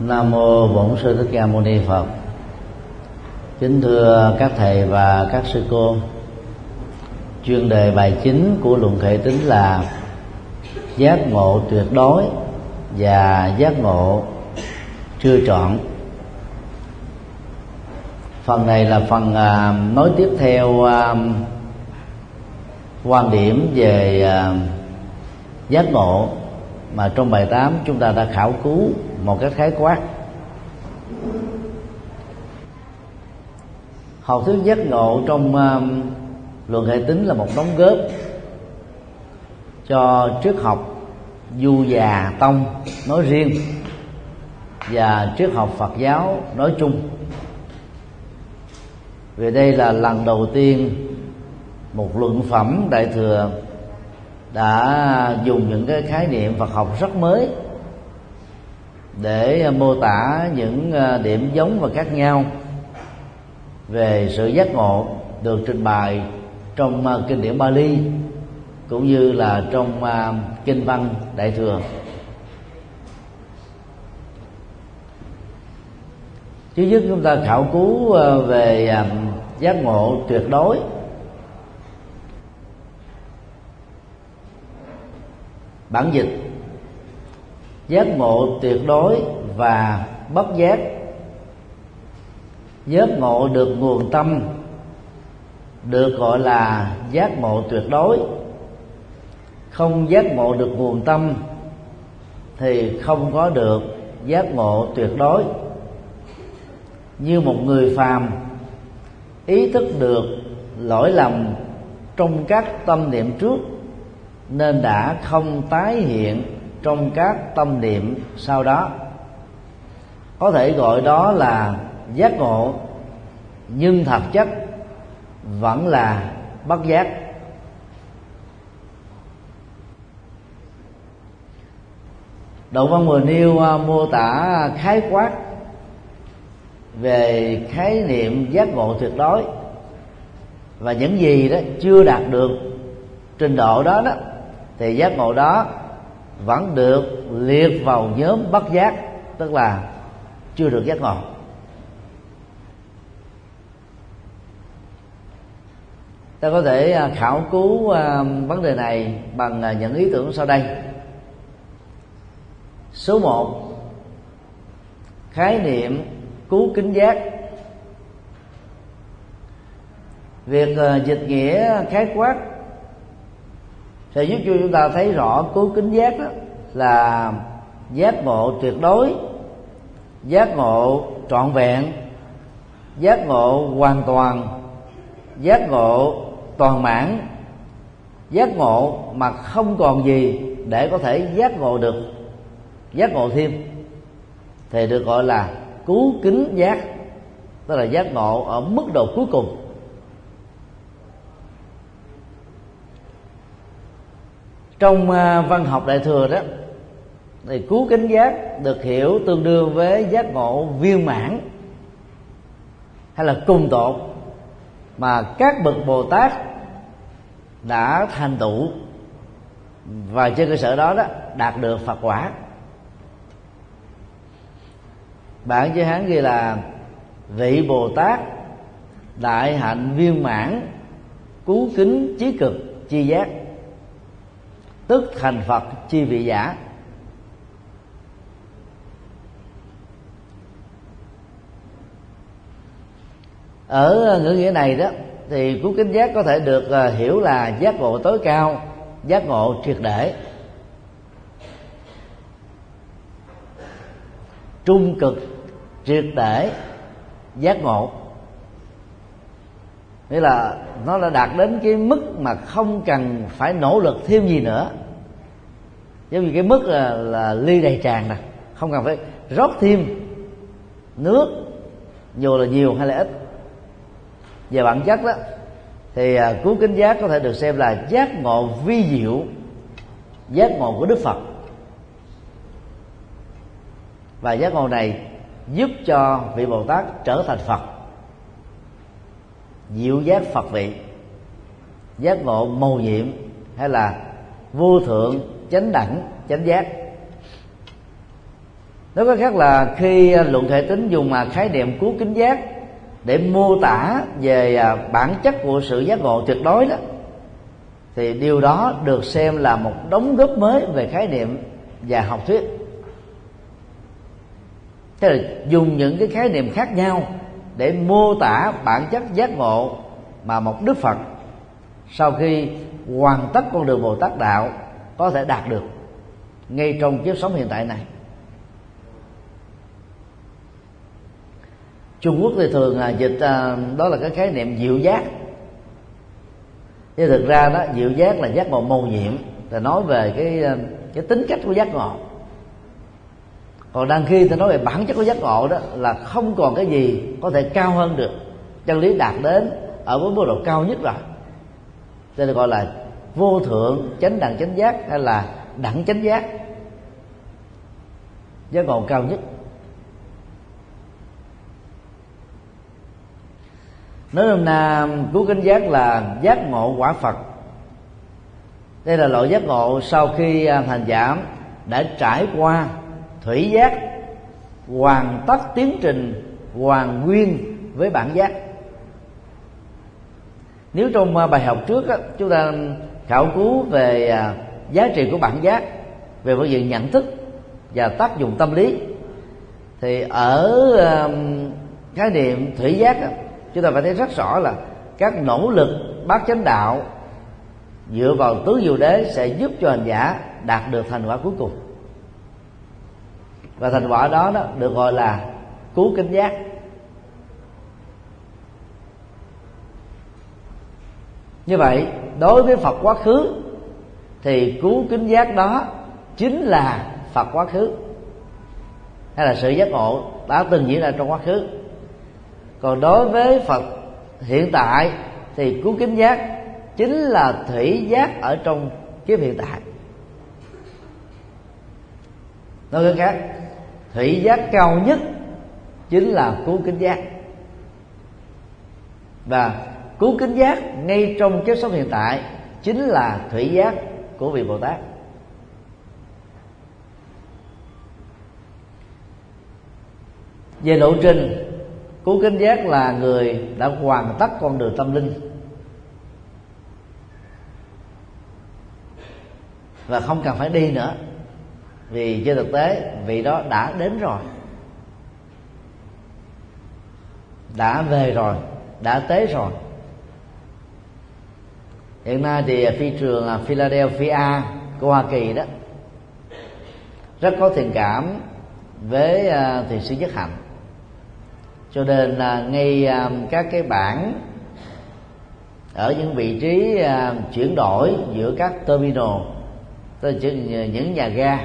Nam mô Bổn sư Thích Ca Mâu Ni Phật. Kính thưa các thầy và các sư cô. Chuyên đề bài chính của luận khệ tính là giác ngộ tuyệt đối và giác ngộ chưa trọn. Phần này là phần nói nối tiếp theo à, quan điểm về à, giác ngộ mà trong bài 8 chúng ta đã khảo cứu một cách khái quát. Học thuyết giác ngộ trong um, uh, luận hệ tính là một đóng góp cho triết học du già tông nói riêng và triết học phật giáo nói chung. Vì đây là lần đầu tiên một luận phẩm đại thừa đã dùng những cái khái niệm Phật học rất mới để ờ, mô tả những ờ, điểm giống và khác nhau về sự giác ngộ được trình bày trong ờ, kinh điển Bali cũng như là trong kinh văn đại thừa. Thứ nhất, chúng ta khảo cứu về giác ngộ tuyệt đối. Bản dịch giác ngộ tuyệt đối và bất giác. Giác ngộ được nguồn tâm, được gọi là giác ngộ tuyệt đối. Không giác ngộ được nguồn tâm thì không có được giác ngộ tuyệt đối. Như một người phàm, ý thức được lỗi lầm trong các tâm niệm trước nên đã không tái hiện trong các tâm niệm sau đó. Có thể gọi đó là giác ngộ, nhưng thật chất vẫn là bất giác. Độ văn mười nêu à, mô tả khái quát về khái niệm giác ngộ tuyệt đối và những gì đó chưa đạt được trình độ đó đó, thì giác ngộ đó vẫn được liệt vào nhóm bất giác, tức là chưa được giác ngộ. Ta có thể à, khảo cứu à, vấn đề này bằng à, những ý tưởng sau đây. Số một, khái niệm cứu kính giác. Việc dịch nghĩa khái quát sẽ giúp cho chúng ta thấy rõ cứu kính giác đó là giác ngộ tuyệt đối, giác ngộ trọn vẹn, giác ngộ hoàn toàn, giác ngộ toàn mãn, giác ngộ mà không còn gì để có thể giác ngộ được, giác ngộ thêm, thì được gọi là cứu kính giác, tức là giác ngộ ở mức độ cuối cùng. Trong à, văn học đại thừa đó, thì cứu cánh giác được hiểu tương đương với giác ngộ viên mãn hay là cùng tột mà các bậc bồ tát đã thành tựu và trên cơ sở đó đó đạt được phật quả. Bản chữ hán ghi là, vị bồ tát, đại hạnh viên mãn cứu kính trí cực, chi giác tức thành phật, chi vị giả. Ở ờ, ngữ nghĩa này đó, thì cú kính giác có thể được ờ, hiểu là giác ngộ tối cao, giác ngộ triệt để. Trung cực, triệt để, giác ngộ nghĩa là nó đã đạt đến cái mức mà không cần phải nỗ lực thêm gì nữa. Giống như cái mức là, là ly đầy tràn nè không cần phải rót thêm nước dù là nhiều hay là ít. Về bản chất đó thì à, cứu kính giác có thể được xem là giác ngộ vi diệu giác ngộ của đức phật. Và giác ngộ này giúp cho vị bồ tát trở thành phật diệu giác phật vị, giác ngộ mầu nhiệm hay là vô thượng chánh đẳng, chánh giác. Nói cách khác là khi à, luận hệ tính dùng mà khái niệm cứu kính giác để mô tả về à, bản chất của sự giác ngộ tuyệt đối đó, thì điều đó được xem là một đóng góp mới về khái niệm và học thuyết. Thế là dùng những cái khái niệm khác nhau để mô tả bản chất giác ngộ mà một đức phật sau khi hoàn tất con đường bồ tát đạo có thể đạt được ngay trong kiếp sống hiện tại này. Trung Quốc thì thường là dịch à, đó là cái khái niệm diệu giác. Chứ thực ra đó, diệu giác là giác ngộ màu nhiệm, là nói về cái à, cái tính cách của giác ngộ còn đang khi ta nói về bản chất của giác ngộ đó là không còn cái gì có thể cao hơn được. Chân lý đạt đến ở với mức độ cao nhất rồi. Cho nên gọi là vô thượng chánh đẳng chánh giác hay là đẳng chánh giác. Giác ngộ cao nhất. Nói hôm nay, cứu cánh giác là giác ngộ quả phật. Đây là loại giác ngộ sau khi à, hành giảm đã trải qua thủy giác hoàn tất tiến trình hoàn nguyên với bản giác. Nếu trong à, bài học trước á, chúng ta khảo cứu về à, giá trị của bản giác về phương diện nhận thức và tác dụng tâm lý thì ở à, khái niệm thủy giác á, chúng ta phải thấy rất rõ là các nỗ lực bác chánh đạo dựa vào tứ diệu đế sẽ giúp cho hành giả đạt được thành quả cuối cùng và thành quả đó, đó được gọi là cứu kính giác. Như vậy đối với phật quá khứ thì cứu kính giác đó chính là phật quá khứ. Hay là sự giác ngộ đã từng diễn ra trong quá khứ. Còn đối với phật hiện tại thì cứu kính giác chính là thủy giác ở trong kiếp hiện tại. Nói cách khác thủy giác cao nhất chính là cứu kính giác. Và cứu kính giác ngay trong kiếp sống hiện tại chính là thủy giác của vị bồ tát. Về lộ trình, cứu kính giác là người đã hoàn tất con đường tâm linh. Và không cần phải đi nữa vì trên thực tế, vị đó đã đến rồi. Đã về rồi, đã tới rồi. Hiện nay thì phi trường Philadelphia của Hoa Kỳ đó, rất có thiện cảm với à, thiền sư nhất hạnh. Cho nên là ngay à, các cái bảng ở những vị trí à, chuyển đổi giữa các terminal, tức là những nhà ga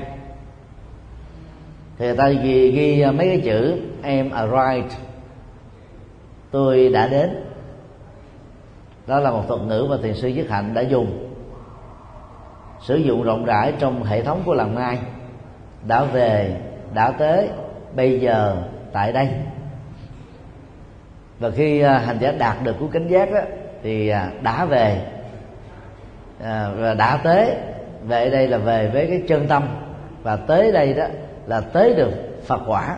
thì người ta ghi, ghi à, mấy cái chữ em arrived. Tôi đã đến. Đó là một thuật ngữ mà thiền sư nhất hạnh đã dùng. Sử dụng rộng rãi trong hệ thống của làng mai. Đã về đã tới bây giờ tại đây. Và khi à, hành giả đạt được của cánh giác đó thì à, đã về. Và đã tới. Về đây là về với cái chân tâm. Và tới đây đó là tới được phật quả.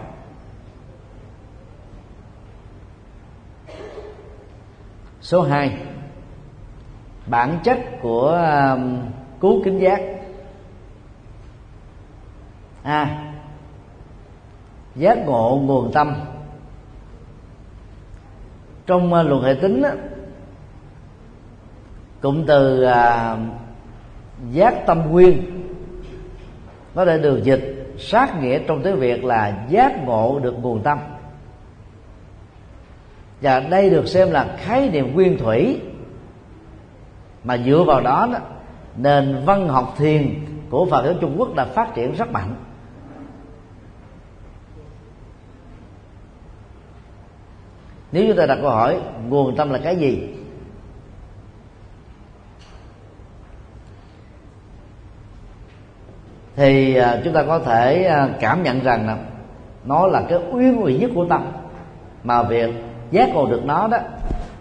Số 2 bản chất của um, cứu kính giác. A à, giác ngộ nguồn tâm. Trong uh, luận hệ tính á, cụm từ uh, giác tâm nguyên nó đã được dịch sát nghĩa trong tiếng việt là giác ngộ được nguồn tâm. Và đây được xem là khái niệm nguyên thủy. Mà dựa vào đó, đó nền văn học thiền của Phật giáo Trung Quốc đã phát triển rất mạnh. Nếu chúng ta đặt câu hỏi nguồn tâm là cái gì? thì à, chúng ta có thể à, cảm nhận rằng là nó là cái uyên nguyện nhất của tâm. Mà việc giác ngộ được nó đó,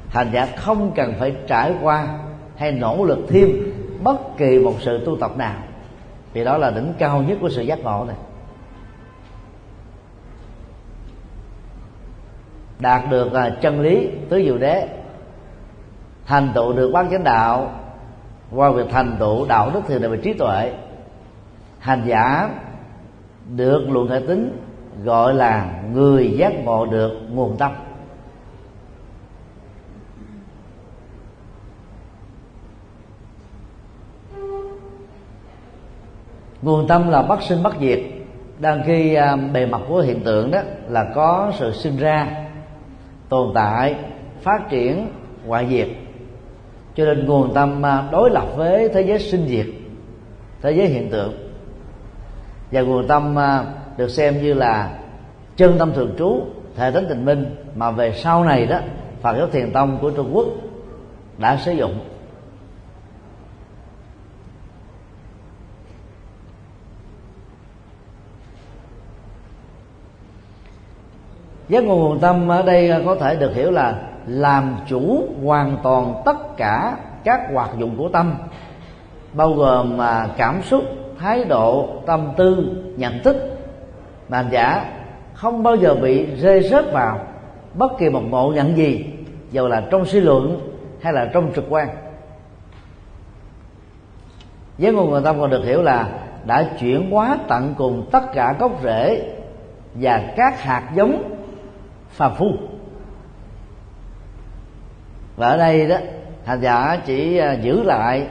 hành giả không cần phải trải qua hay nỗ lực thêm bất kỳ một sự tu tập nào. Vì đó là đỉnh cao nhất của sự giác ngộ này. Đạt được à, chân lý tứ diệu đế, thành tựu được quán chánh đạo, qua việc thành tựu đạo đức thường đại về trí tuệ hành giả được luận hệ tính gọi là người giác ngộ được nguồn tâm. Nguồn tâm là bất sinh bất diệt. Đang khi à, bề mặt của hiện tượng đó là có sự sinh ra, tồn tại, phát triển, hoại diệt. Cho nên nguồn tâm à, đối lập với thế giới sinh diệt, thế giới hiện tượng và nguồn tâm à, được xem như là chân tâm thường trú, thể tánh tình minh, mà về sau này đó, Phật giáo thiền tông của Trung Quốc đã sử dụng. Giác ngộ nguồn tâm ở đây có thể được hiểu là làm chủ hoàn toàn tất cả các hoạt dụng của tâm, bao gồm mà cảm xúc thái độ, tâm tư, nhận thức mà giả không bao giờ bị rơi rớt vào bất kỳ một ngộ nhận gì, dù là trong suy luận hay là trong trực quan. Với ngôn người tâm còn được hiểu là đã chuyển hóa tận cùng tất cả gốc rễ và các hạt giống phàm phu. Và ở đây đó hành giả chỉ à, giữ lại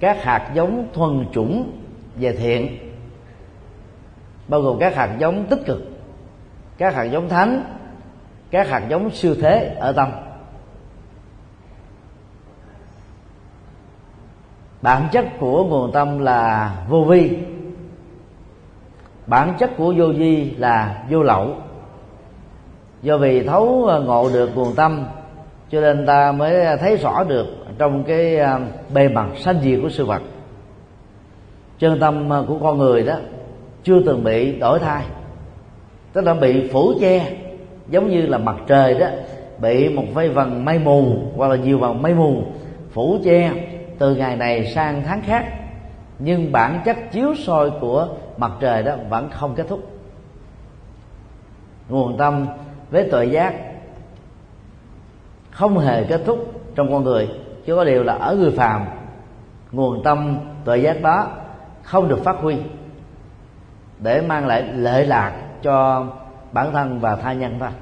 các hạt giống thuần chủng về thiện. Bao gồm các hạt giống tích cực, các hạt giống thánh, các hạt giống siêu thế ở tâm. Bản chất của nguồn tâm là vô vi. Bản chất của vô vi là vô lậu. Do vì thấu ngộ được nguồn tâm, cho nên ta mới thấy rõ được trong cái à, bề mặt sanh diệt của sự vật chân tâm ờ, của con người đó chưa từng bị đổi thay. Tức là bị phủ che, giống như là mặt trời đó, bị một vây vần mây mù, hoặc là nhiều vần mây mù phủ che từ ngày này sang tháng khác. Nhưng bản chất chiếu soi của mặt trời đó vẫn không kết thúc. Nguồn tâm, với tội giác, không hề kết thúc trong con người. Chứ có điều là ở người phàm, nguồn tâm tội giác đó không được phát huy, để mang lại lợi lạc cho bản thân và tha nhân ta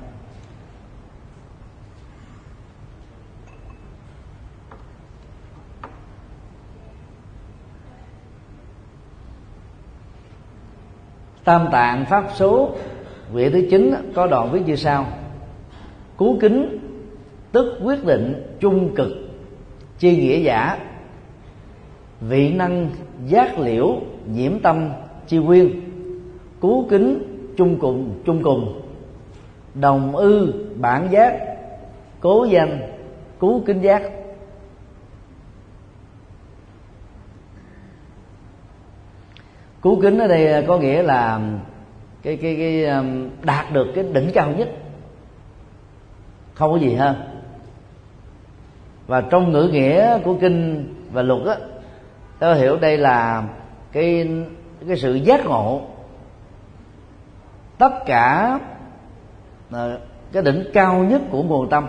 tam tạng pháp số, vị thứ chín có đoạn viết như sau. Cú kính, tức quyết định trung cực, chi nghĩa giả, vị năng giác liễu nhiễm tâm chi quyên. Cú kính chung cùng chung cùng. Đồng ư bản giác. Cố danh cú kính giác. Cú kính ở đây có nghĩa là cái cái cái um, đạt được cái đỉnh cao nhất. Không có gì hơn và trong ngữ nghĩa của kinh và luật á tôi hiểu đây là cái cái sự giác ngộ. Tất cả ờ, cái đỉnh cao nhất của nguồn tâm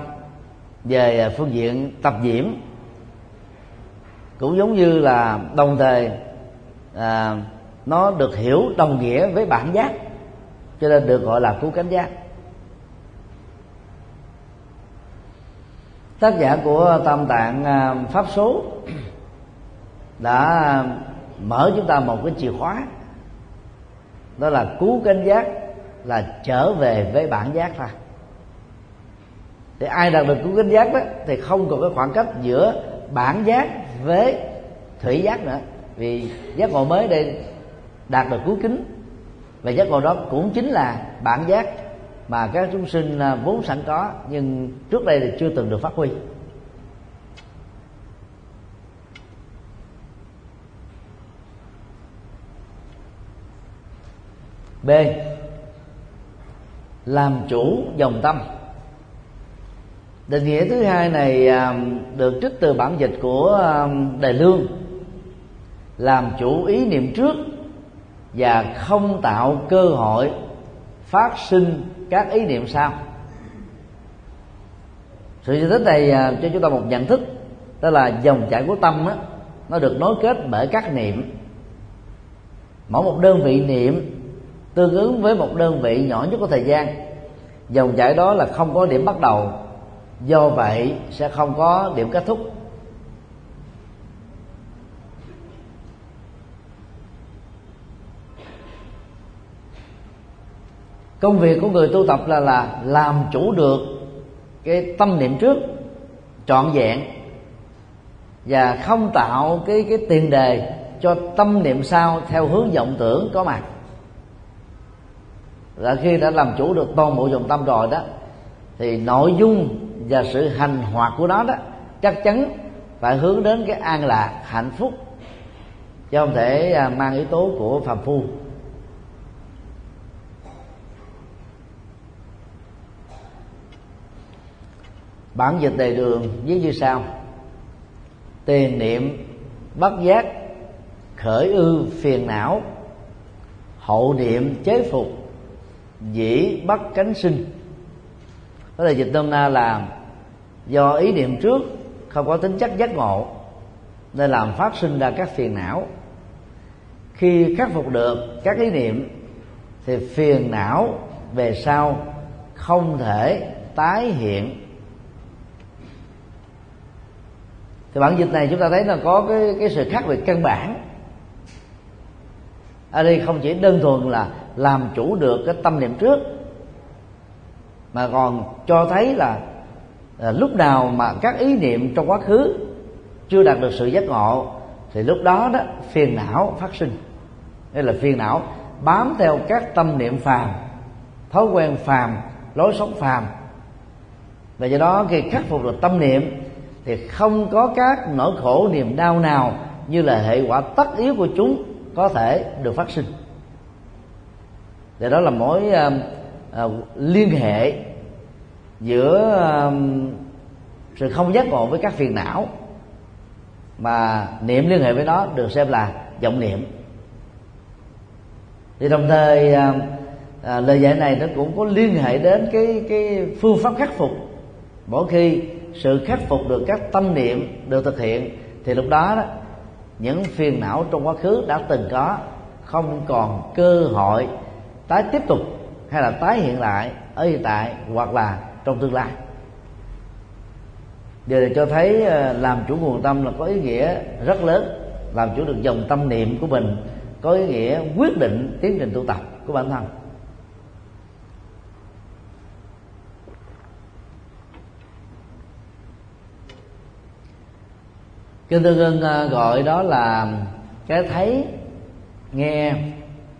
về ờ, phương diện tập diễm cũng giống như là đồng thời à, nó được hiểu đồng nghĩa với bản giác cho nên được gọi là cứu cánh giác. Tác giả của tam tạng pháp số đã mở chúng ta một cái chìa khóa. Đó là cứu cánh giác, là trở về với bản giác thôi thì ai đạt được cứu cánh giác đó, thì không còn cái khoảng cách giữa bản giác với thủy giác nữa. Vì giác ngộ mới đây đạt được cứu kính, và giác ngộ đó cũng chính là bản giác mà các chúng sinh à, vốn sẵn có, nhưng trước đây thì chưa từng được phát huy. B. Làm chủ dòng tâm. Định nghĩa thứ hai này à, được trích từ bản dịch của à, Đài lương. Làm chủ ý niệm trước và không tạo cơ hội phát sinh các ý niệm sau. Sự giải thích này à, cho chúng ta một nhận thức đó là dòng chảy của tâm đó, nó được nối kết bởi các niệm. Mỗi một đơn vị niệm tương ứng với một đơn vị nhỏ nhất của thời gian. Dòng chảy đó là không có điểm bắt đầu, do vậy sẽ không có điểm kết thúc. Công việc của người tu tập là là làm chủ được cái tâm niệm trước, trọn vẹn, và không tạo cái cái tiền đề cho tâm niệm sau theo hướng vọng tưởng có mặt là khi đã làm chủ được toàn bộ dòng tâm rồi đó, thì nội dung và sự hành hoạt của nó đó, chắc chắn phải hướng đến cái an lạc, hạnh phúc. Chứ không thể à, mang yếu tố của phàm phu. Bản dịch đề đường viết như sau. Tiền niệm, bất giác, khởi ư phiền não, hậu niệm, chế phục dĩ bắt cánh sinh. Đó là dịch nôm na là do ý niệm trước, không có tính chất giác ngộ, nên làm phát sinh ra các phiền não. Khi khắc phục được các ý niệm, thì phiền não về sau không thể tái hiện. Thì bản dịch này chúng ta thấy là có cái cái sự khác biệt căn bản. Ở đây không chỉ đơn thuần là làm chủ được cái tâm niệm trước. Mà còn cho thấy là, là lúc nào mà các ý niệm trong quá khứ chưa đạt được sự giác ngộ thì lúc đó đó phiền não phát sinh. Đây là phiền não bám theo các tâm niệm phàm thói quen phàm lối sống phàm. Và do đó khi khắc phục được tâm niệm thì không có các nỗi khổ niềm đau nào như là hệ quả tất yếu của chúng có thể được phát sinh thì đó là mối uh, uh, liên hệ giữa uh, sự không giác ngộ với các phiền não mà niệm liên hệ với nó được xem là vọng niệm. Thì đồng thời à, à, lời dạy này nó cũng có liên hệ đến cái cái phương pháp khắc phục. Mỗi khi sự khắc phục được các tâm niệm được thực hiện thì lúc đó, đó những phiền não trong quá khứ đã từng có không còn cơ hội tái tiếp tục hay là tái hiện lại ở hiện tại hoặc là trong tương lai. Điều này cho thấy ờ, làm chủ nguồn tâm là có ý nghĩa rất lớn. Làm chủ được dòng tâm niệm của mình có ý nghĩa quyết định tiến trình tu tập của bản thân. Kinh tương ưng ờ, gọi đó là cái thấy, nghe,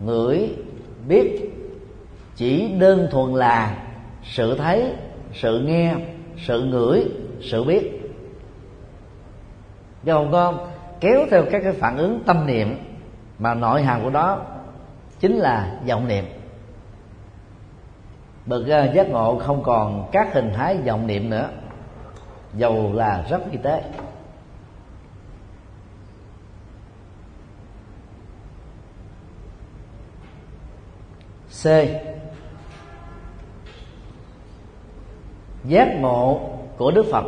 ngửi biết. Chỉ đơn thuần là sự thấy, sự nghe, sự ngửi, sự biết. Chứ không có kéo theo các cái phản ứng tâm niệm mà nội hàm của đó chính là vọng niệm. Bậc ờ, giác ngộ không còn các hình thái vọng niệm nữa, dầu là rất y tế. C. Giác ngộ của đức phật.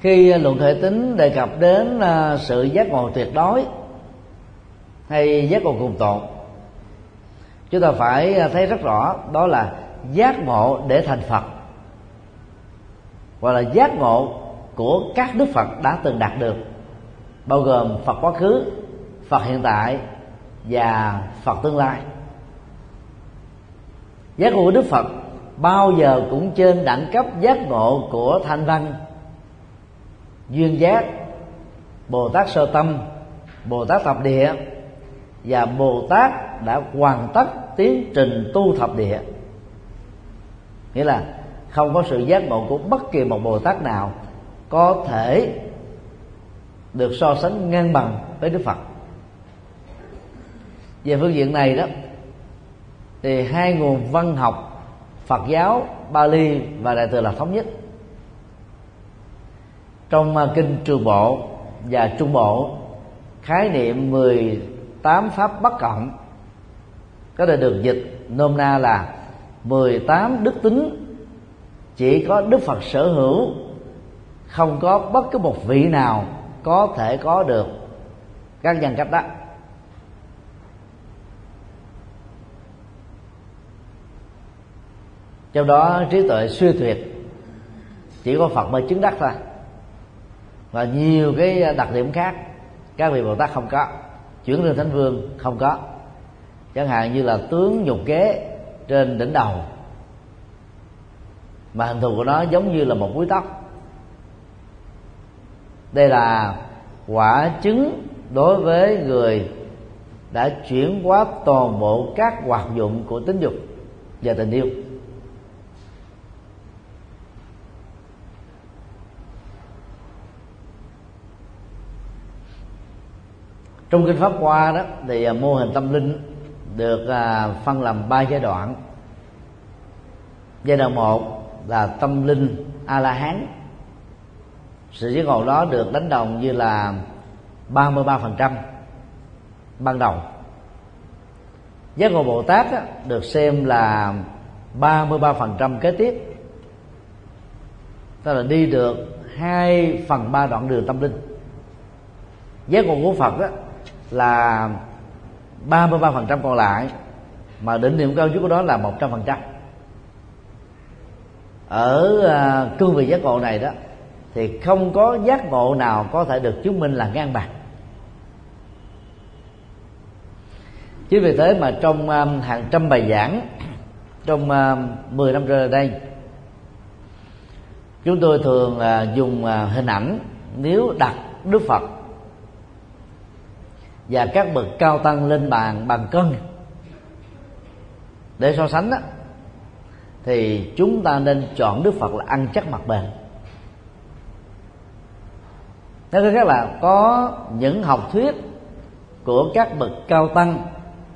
Khi luận hệ tính đề cập đến à, sự giác ngộ tuyệt đối hay giác ngộ cùng tồn chúng ta phải à, thấy rất rõ đó là giác ngộ để thành phật, hoặc là giác ngộ của các đức phật đã từng đạt được bao gồm phật quá khứ, phật hiện tại và phật tương lai. Giác ngộ của đức phật bao giờ cũng trên đẳng cấp giác ngộ của thanh văn. Duyên giác, bồ tát sơ tâm, bồ tát thập địa và bồ tát đã hoàn tất tiến trình tu thập địa. Nghĩa là không có sự giác ngộ của bất kỳ một bồ tát nào có thể được so sánh ngang bằng với đức phật. Về phương diện này đó, thì hai nguồn văn học phật giáo, bali và đại thừa là thống nhất. Trong à, kinh trường bộ và trung bộ, khái niệm 18 pháp bất cộng có thể được dịch nôm na là 18 đức tính. Chỉ có Đức Phật sở hữu, không có bất cứ một vị nào có thể có được các nhân cách đó. Trong đó trí tuệ suy tuyệt chỉ có phật mới chứng đắc thôi. Và nhiều cái đặc điểm khác các vị bồ tát không có, chuyển lên thánh vương không có. Chẳng hạn như là tướng nhục kế trên đỉnh đầu. Mà hình thù của nó giống như là một búi tóc đây là quả chứng đối với người đã chuyển hóa toàn bộ các hoạt dụng của tính dục và tình yêu. Trong kinh pháp hoa đó, thì à, mô hình tâm linh được à, phân làm ba giai đoạn. Giai đoạn một là tâm linh a la hán sự giác ngộ đó được đánh đồng như là 33% ban đầu. Giác ngộ bồ tát á, được xem là 33% kế tiếp. Tức là đi được 2 phần 3 đoạn đường tâm linh. Giác ngộ của phật á, là 33% còn lại mà đỉnh điểm cao nhất của đó là 100% ở à, cương vị giác ngộ này đó thì không có giác ngộ nào có thể được chứng minh là ngang bằng. Chính vì thế mà trong um, hàng trăm bài giảng trong um, 10 năm trở lại đây chúng tôi thường uh, dùng uh, hình ảnh nếu đặt đức phật và các bậc cao tăng lên bàn bằng cân để so sánh đó, thì chúng ta nên chọn đức phật là ăn chắc mặt bền nói cách khác là có những học thuyết của các bậc cao tăng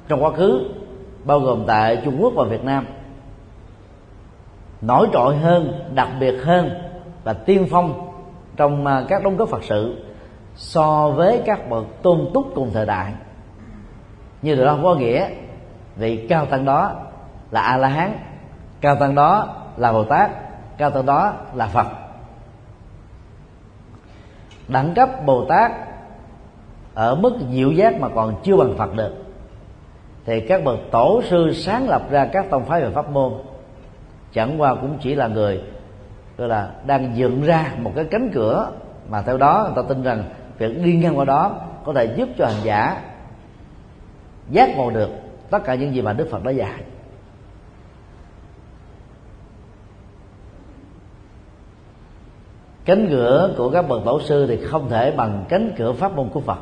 trong quá khứ, bao gồm tại trung quốc và việt nam, nổi trội hơn, đặc biệt hơn và tiên phong trong à, các đóng góp phật sự so với các bậc tôn túc cùng thời đại. Như điều đó không có nghĩa vị cao tăng đó là a la hán, cao tăng đó là bồ tát, cao tăng đó là phật đẳng cấp bồ tát ở mức diệu giác mà còn chưa bằng phật được. Thì các bậc tổ sư sáng lập ra các tông phái về pháp môn, chẳng qua cũng chỉ là người, gọi là đang dựng ra một cái cánh cửa mà theo đó người ta tin rằng việc đi ngang qua đó có thể giúp cho hành giả giác ngộ được tất cả những gì mà đức phật đã dạy. Cánh cửa của các bậc tổ sư thì không thể bằng cánh cửa pháp môn của phật.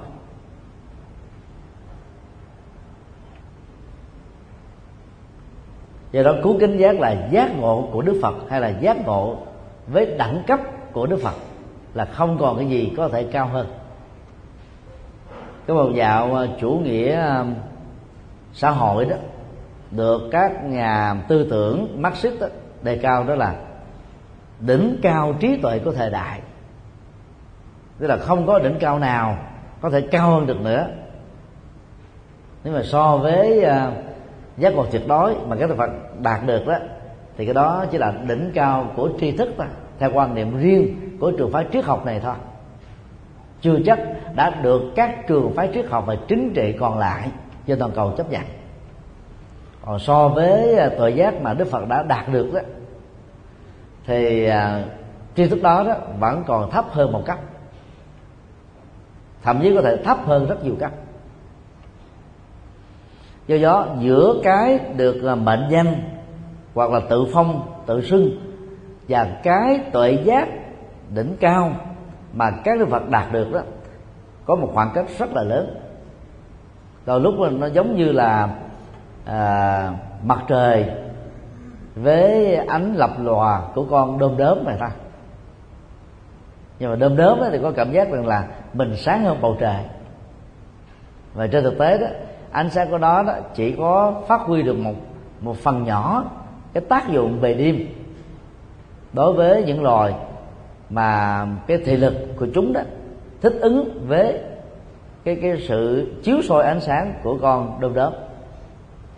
Do đó cứu kính giác là giác ngộ của đức phật hay là giác ngộ với đẳng cấp của đức phật là không còn cái gì có thể cao hơn. Cái một dạo à, chủ nghĩa à, xã hội đó được các nhà tư tưởng Marxist đó, đề cao đó là đỉnh cao trí tuệ của thời đại. Tức là không có đỉnh cao nào có thể cao hơn được nữa. Nếu mà so với uh, giác ngộ tuyệt đối mà các Phật đạt được đó thì cái đó chỉ là đỉnh cao của tri thức thôi theo quan niệm riêng của trường phái triết học này thôi. Chưa chắc đã được các trường phái triết học và chính trị còn lại trên toàn cầu chấp nhận. Còn so với à, tội giác mà đức phật đã đạt được đó thì à, tri thức đó đó vẫn còn thấp hơn một cấp. Thậm chí có thể thấp hơn rất nhiều cấp. Do đó giữa cái được là mệnh danh hoặc là tự phong tự xưng và cái tuệ giác đỉnh cao mà các đức phật đạt được đó có một khoảng cách rất là lớn. Đôi lúc nó giống như là à, mặt trời với ánh lập lòa của con đom đóm này ta, nhưng mà đom đóm thì có cảm giác rằng là mình sáng hơn bầu trời. Và trên thực tế đó ánh sáng của nó đó chỉ có phát huy được một một phần nhỏ cái tác dụng về đêm. Đối với những loài mà cái thị lực của chúng đó thích ứng với cái cái sự chiếu soi ánh sáng của con đom đóm.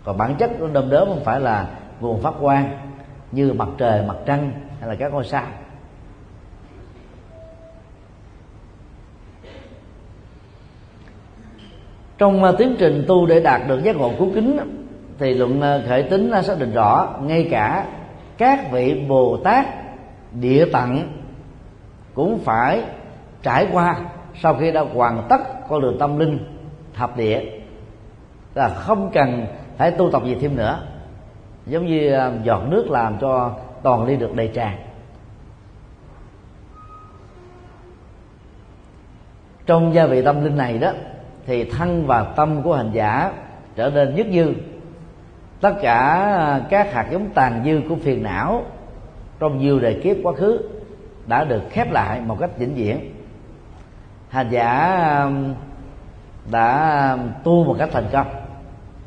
Còn bản chất của đom đóm không phải là nguồn phát quang như mặt trời, mặt trăng hay là các ngôi sao. Trong à, tiến trình tu để đạt được giác ngộ cứu kính thì luận à, khởi tính đã xác định rõ ngay cả các vị bồ tát, địa tặng cũng phải trải qua sau khi đã hoàn tất con đường tâm linh thập địa. Là không cần phải tu tập gì thêm nữa giống như à, giọt nước làm cho toàn ly được đầy tràn. Trong gia vị tâm linh này đó, thì thân và tâm của hành giả trở nên nhất dư. Tất cả à, các hạt giống tàn dư của phiền não trong nhiều đời kiếp quá khứ đã được khép lại một cách vĩnh viễn. Hành giả à, đã tu một cách thành công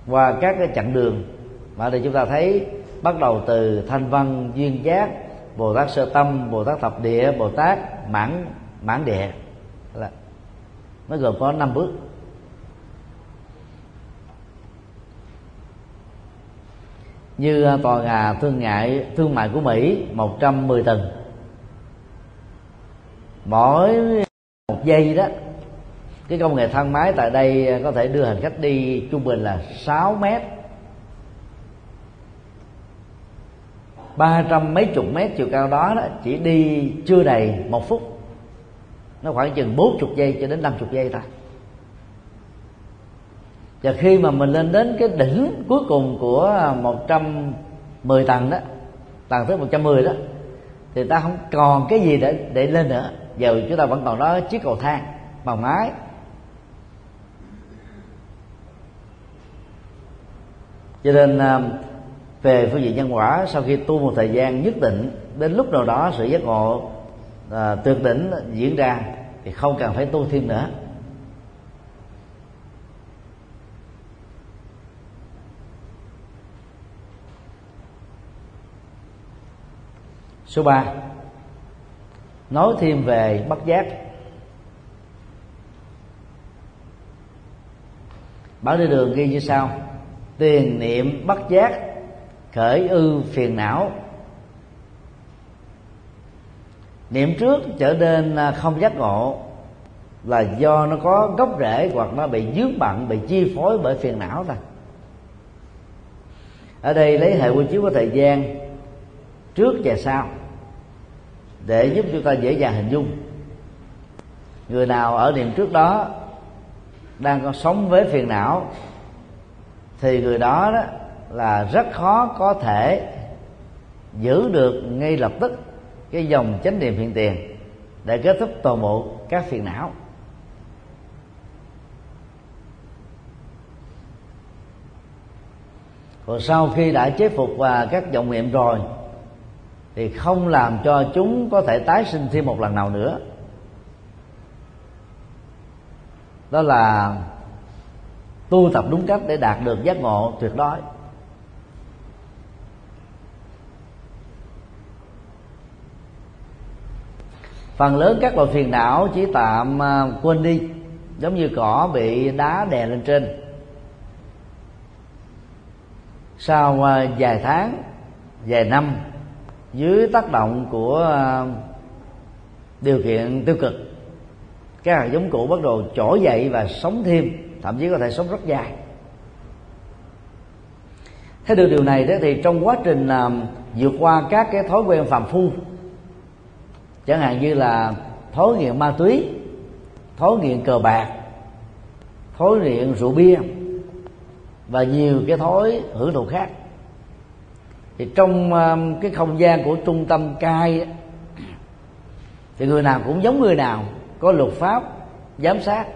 qua các cái chặng đường mà thì chúng ta thấy bắt đầu từ thanh văn, duyên giác, bồ tát sơ tâm, bồ tát thập địa, bồ tát mãn mãn địa. Là nó gồm có năm bước. Như à, tòa nhà thương ngại, thương mại của Mỹ 110 tầng. Mỗi một giây đó, cái công nghệ thang máy tại đây à, có thể đưa hành khách đi trung bình là 6 mét. Ba trăm mấy chục mét chiều cao đó, đó chỉ đi chưa đầy một phút. Nó khoảng chừng bốn chục giây cho đến năm chục giây thôi. Và khi mà mình lên đến cái đỉnh cuối cùng của 110 tầng đó tầng thứ 110 đó thì ta không còn cái gì để để lên nữa. Giờ chúng ta vẫn còn đó chiếc cầu thang bằng mái cho nên à, về phương diện nhân quả sau khi tu một thời gian nhất định đến lúc nào đó sự giác ngộ à, tuyệt đỉnh diễn ra thì không cần phải tu thêm nữa. Số 3 nói thêm về bất giác. Bản đi đường ghi như sau. Tiền niệm bất giác khởi ư phiền não. Niệm trước trở nên à, không giác ngộ là do nó có gốc rễ hoặc nó bị dướng bận bị chi phối bởi phiền não thôi. Ở đây lấy hệ quy chiếu của thời gian trước và sau để giúp chúng ta dễ dàng hình dung. Người nào ở niệm trước đó đang còn sống với phiền não thì người đó, đó là rất khó có thể giữ được ngay lập tức cái dòng chánh niệm hiện tiền để kết thúc toàn bộ các phiền não. Còn sau khi đã chế phục và các vọng niệm rồi, thì không làm cho chúng có thể tái sinh thêm một lần nào nữa. Đó là tu tập đúng cách để đạt được giác ngộ tuyệt đối. Phần lớn các loại phiền não chỉ tạm à, quên đi, giống như cỏ bị đá đè lên trên. Sau à, vài tháng, vài năm, dưới tác động của à, điều kiện tiêu cực, các hạt giống cũ bắt đầu trỗi dậy và sống thêm, thậm chí có thể sống rất dài. Thế được điều này đó thì trong quá trình làm vượt qua các cái thói quen phàm phu chẳng hạn như là thối nghiện ma túy thối nghiện cờ bạc thối nghiện rượu bia và nhiều cái thói hưởng thụ khác. Thì trong um, cái không gian của trung tâm cai thì người nào cũng giống người nào có luật pháp giám sát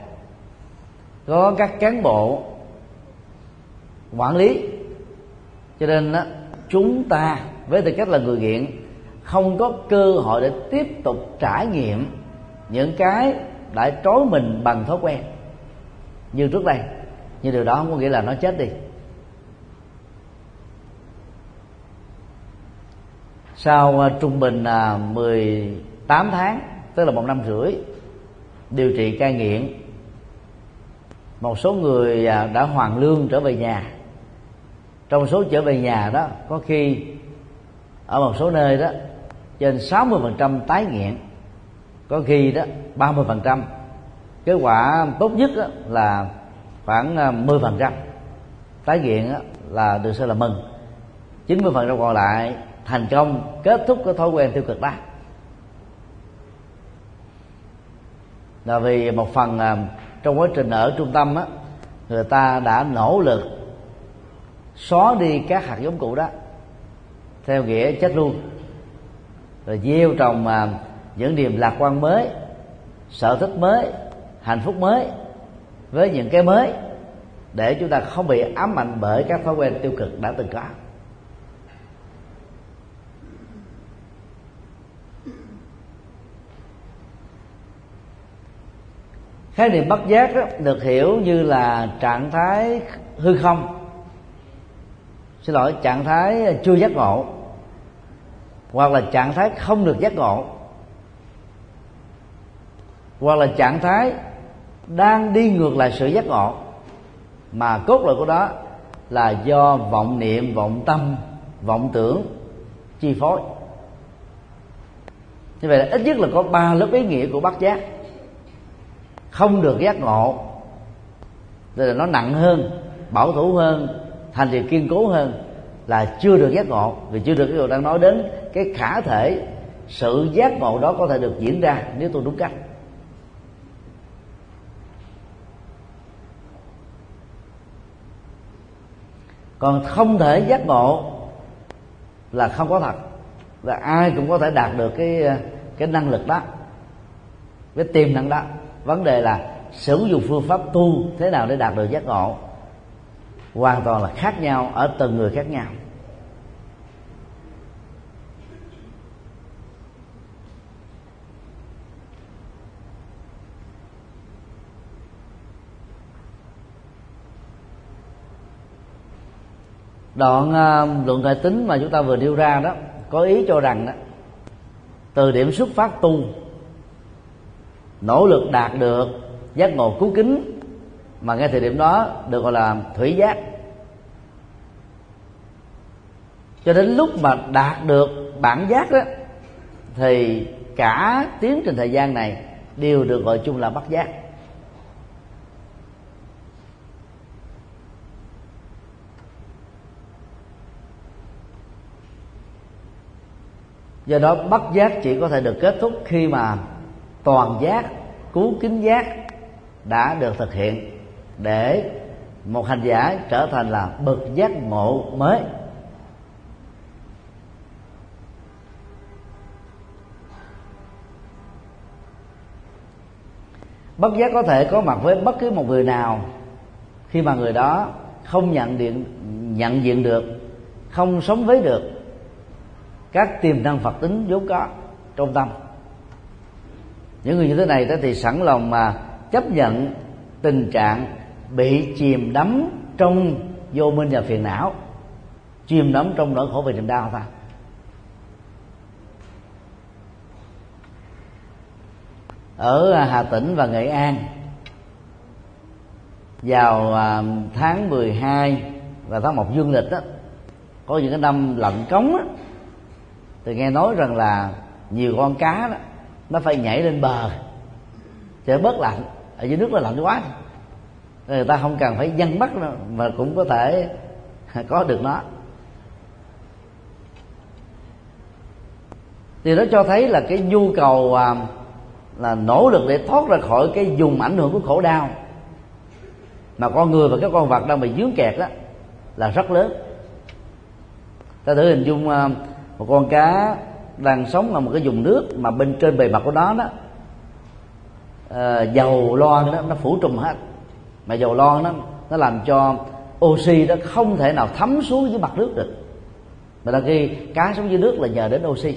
có các cán bộ quản lý. Cho nên đó, chúng ta với tư cách là người nghiện không có cơ hội để tiếp tục trải nghiệm những cái đã trói mình bằng thói quen. Như trước đây nhưng điều đó không có nghĩa là nó chết đi. Sau à, trung bình là 18 tháng, tức là một năm rưỡi, điều trị cai nghiện, một số người à, đã hoàn lương trở về nhà. Trong số trở về nhà đó, có khi ở một số nơi đó trên 60% tái nghiện có khi đó 30% kết quả tốt nhất đó là khoảng à, 10% tái nghiện là được xem là mừng. 90% còn lại thành công, kết thúc cái thói quen tiêu cực đó. Là vì một phần à, trong quá trình ở trung tâm á, người ta đã nỗ lực xóa đi các hạt giống cũ đó, theo nghĩa chết luôn rồi gieo trồng à, những niềm lạc quan mới sở thích mới hạnh phúc mới với những cái mới để chúng ta không bị ám ảnh bởi các thói quen tiêu cực đã từng có. Khái niệm bất giác đó, được hiểu như là trạng thái hư không. Xin lỗi trạng thái chưa giác ngộ hoặc là trạng thái không được giác ngộ, hoặc là trạng thái đang đi ngược lại sự giác ngộ, mà cốt lõi của đó là do vọng niệm, vọng tâm, vọng tưởng chi phối. Như vậy là ít nhất là có ba lớp ý nghĩa của bát giác. Không được giác ngộ, tức là nó nặng hơn, bảo thủ hơn, thành thì kiên cố hơn là chưa được giác ngộ. Vì chưa được cái điều đang nói đến cái khả thể, sự giác ngộ đó có thể được diễn ra nếu tôi đúng cách. Còn không thể giác ngộ là không có thật. Và ai cũng có thể đạt được cái cái năng lực đó, cái tiềm năng đó. Vấn đề là sử dụng phương pháp tu thế nào để đạt được giác ngộ hoàn toàn là khác nhau, ở từng người khác nhau. Đoạn uh, luận tài tính mà chúng ta vừa nêu ra đó có ý cho rằng đó từ điểm xuất phát tu nỗ lực đạt được giác ngộ cứu kính mà ngay thời điểm đó được gọi là thủy giác. Cho đến lúc mà đạt được bản giác đó thì cả tiến trình thời gian này đều được gọi chung là bắt giác. Do đó bắt giác chỉ có thể được kết thúc khi mà toàn giác, cứu kính giác đã được thực hiện để một hành giả trở thành là bậc giác ngộ mới. Bất giác có thể có mặt với bất cứ một người nào khi mà người đó không nhận điện, nhận diện được, không sống với được các tiềm năng phật tính vốn có trong tâm. Những người như thế này đó thì sẵn lòng mà chấp nhận tình trạng bị chìm đắm trong vô minh và phiền não. Chìm đắm trong nỗi khổ về niềm đau ta. Ở Hà Tĩnh và Nghệ An vào à, tháng 12 và tháng 1 dương lịch đó có những cái năm lạnh cống đó, thì nghe nói rằng là nhiều con cá đó nó phải nhảy lên bờ. Để bớt lạnh. Ở dưới nước là lạnh quá. Người ta không cần phải dân bắt nữa, mà cũng có thể có được nó. Thì nó cho thấy là cái nhu cầu à, là nỗ lực để thoát ra khỏi cái dùng ảnh hưởng của khổ đau. Mà con người và các con vật đang bị dướng kẹt đó là rất lớn. Ta thử hình dung à, một con cá đang sống ở một cái vùng nước mà bên trên bề mặt của nó đó à, dầu loang đó nó phủ trùm hết. Mà dầu loang nó nó làm cho oxy đó không thể nào thấm xuống dưới mặt nước được. Mà là khi cá sống dưới nước là nhờ đến oxy.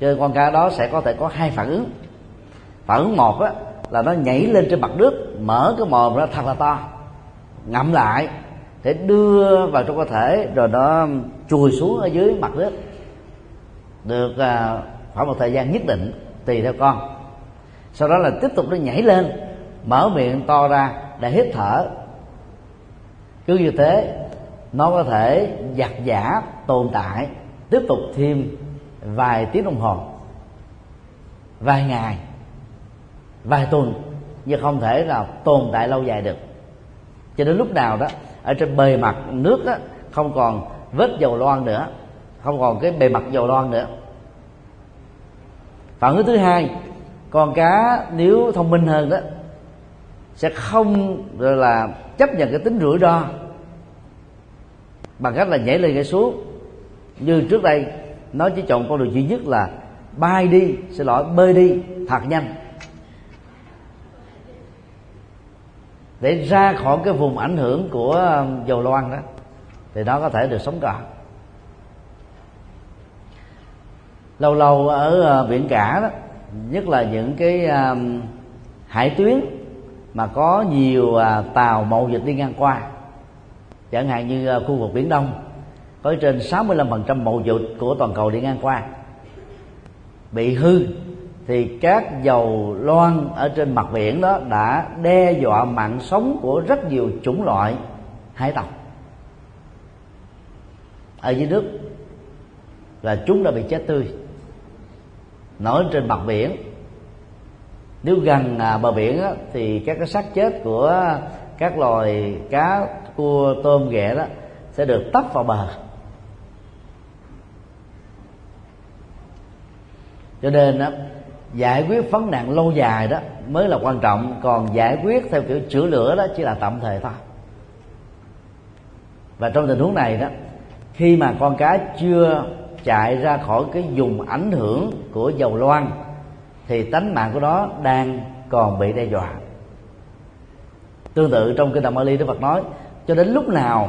Cho nên con cá đó sẽ có thể có hai phản ứng. Phản ứng một á, là nó nhảy lên trên mặt nước mở cái mồm ra thật là to ngậm lại để đưa vào trong cơ thể rồi nó chùi xuống ở dưới mặt nước. Được à, khoảng một thời gian nhất định tùy theo con. Sau đó là tiếp tục nó nhảy lên mở miệng to ra để hít thở. Cứ như thế nó có thể giặt giả tồn tại tiếp tục thêm vài tiếng đồng hồ vài ngày vài tuần nhưng không thể nào tồn tại lâu dài được. Cho đến lúc nào đó ở trên bề mặt nước đó, không còn vết dầu loang nữa không còn cái bề mặt dầu loang nữa. Phản ứng thứ hai con cá nếu thông minh hơn đó sẽ không rồi là chấp nhận cái tính rủi ro bằng cách là nhảy lên nhảy xuống. Như trước đây nó chỉ chọn con đường duy nhất là bay đi xin lỗi bơi đi thật nhanh. Để ra khỏi cái vùng ảnh hưởng của um, dầu loang đó, thì nó có thể được sống còn. Lâu lâu ở ờ, biển cả đó, nhất là những cái um, hải tuyến mà có nhiều à, tàu mậu dịch đi ngang qua, chẳng hạn như ờ, khu vực biển đông, có trên 65% mậu dịch của toàn cầu đi ngang qua, bị hư thì các dầu loan ở trên mặt biển đó đã đe dọa mạng sống của rất nhiều chủng loại hải tặc ở dưới nước là chúng đã bị chết tươi. Nổi trên mặt biển nếu gần à, bờ biển đó, thì các cái xác chết của các loài cá cua tôm ghẹ đó sẽ được tấp vào bờ. Cho nên đó, giải quyết vấn nạn lâu dài đó mới là quan trọng, còn giải quyết theo kiểu chữa lửa đó chỉ là tạm thời thôi. Và trong tình huống này đó, khi mà con cá chưa chạy ra khỏi cái vùng ảnh hưởng của dầu loan thì tánh mạng của nó đang còn bị đe dọa. Tương tự trong kinh Đàm Ali Đức Phật nói, cho đến lúc nào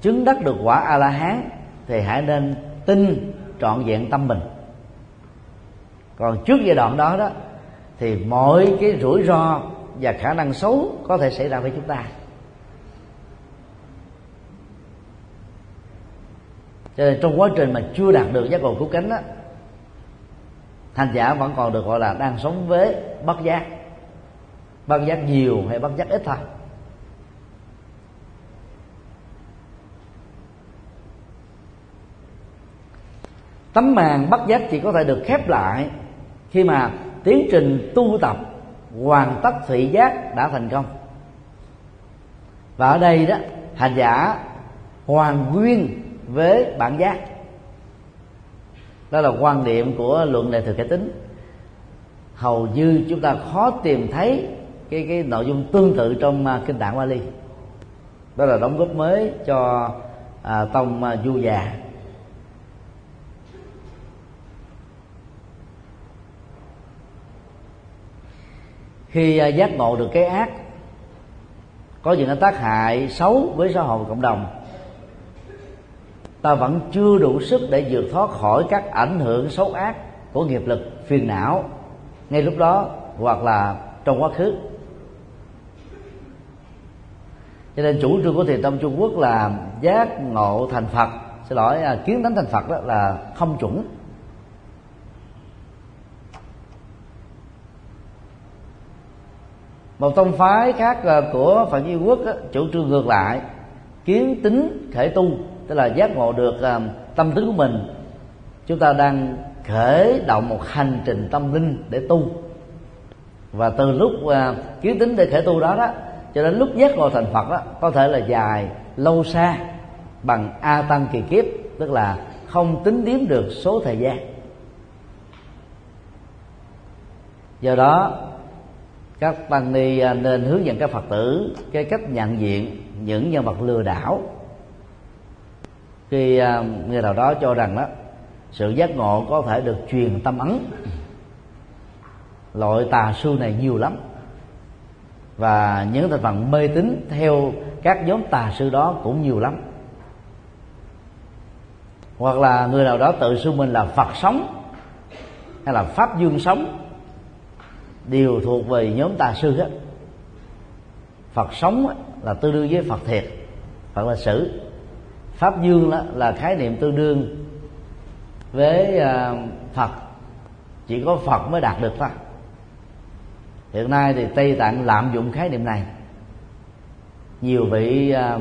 chứng đắc được quả a la hán, thì hãy nên tin trọn vẹn tâm mình còn trước giai đoạn đó đó, thì mọi cái rủi ro và khả năng xấu có thể xảy ra với chúng ta. Cho nên trong quá trình mà chưa đạt được giác ngộ cứu cánh đó hành giả vẫn còn được gọi là đang sống với bất giác. Bất giác nhiều hay bất giác ít thôi. Tấm màn bất giác chỉ có thể được khép lại khi mà tiến trình tu tập hoàn tất thị giác đã thành công. Và ở đây đó hành giả hoàn nguyên với bản giác. Đó là quan điểm của luận đại thừa cải tính. Hầu như chúng ta khó tìm thấy cái cái nội dung tương tự trong uh, kinh tạng Bali. Đó là đóng góp mới cho à, tông à, uh, du già. Khi à, giác ngộ được cái ác, có những cái tác hại xấu với xã hội cộng đồng, ta vẫn chưa đủ sức để vượt thoát khỏi các ảnh hưởng xấu ác của nghiệp lực, phiền não ngay lúc đó hoặc là trong quá khứ. Cho nên chủ trương của thiền tông trung quốc là giác ngộ thành phật. Xin lỗi à, kiến tánh thành phật đó là không chuẩn. Một tông phái khác ờ, của phật duy quốc đó, chủ trương ngược lại kiến tính khởi tu tức là giác ngộ được ờ, tâm tính của mình chúng ta đang khởi động một hành trình tâm linh để tu. Và từ lúc ờ, kiến tính để khởi tu đó đó cho đến lúc giác ngộ thành phật đó có thể là dài lâu xa bằng a tăng kỳ kiếp tức là không tính điếm được số thời gian. Do đó các tăng ni à, nên hướng dẫn các phật tử cái cách nhận diện những nhân vật lừa đảo. Khi à, người nào đó cho rằng đó, sự giác ngộ có thể được truyền tâm ấn. Loại tà sư này nhiều lắm. Và những thành phần mê tín theo các nhóm tà sư đó cũng nhiều lắm. Hoặc là người nào đó tự xưng mình là phật sống, hay là pháp dương sống đều thuộc về nhóm tà sư hết phật sống là tương đương với phật thiệt, phật là sử. Pháp dương đó là khái niệm tương đương với à, phật. Chỉ có phật mới đạt được thôi. Hiện nay thì tây tạng lạm dụng khái niệm này. Nhiều vị à,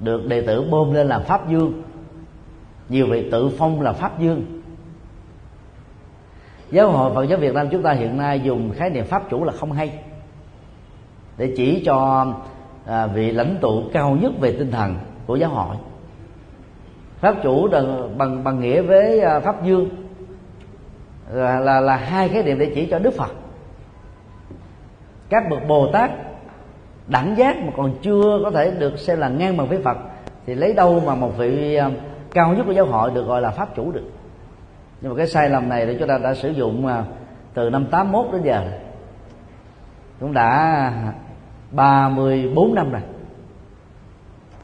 được đệ tử bơm lên làm pháp dương. Nhiều vị tự phong là pháp dương giáo hội phật giáo việt nam chúng ta hiện nay dùng khái niệm pháp chủ là không hay. Để chỉ cho à, vị lãnh tụ cao nhất về tinh thần của giáo hội. Pháp chủ bằng bằng, bằng nghĩa với à, pháp dương là, là là hai khái niệm để chỉ cho đức phật. Các bậc bồ tát đẳng giác mà còn chưa có thể được xem là ngang bằng với phật thì lấy đâu mà một vị à, cao nhất của giáo hội được gọi là pháp chủ được? Nhưng mà cái sai lầm này thì chúng ta đã sử dụng à, từ năm 81 đến giờ. Cũng đã 34 năm rồi.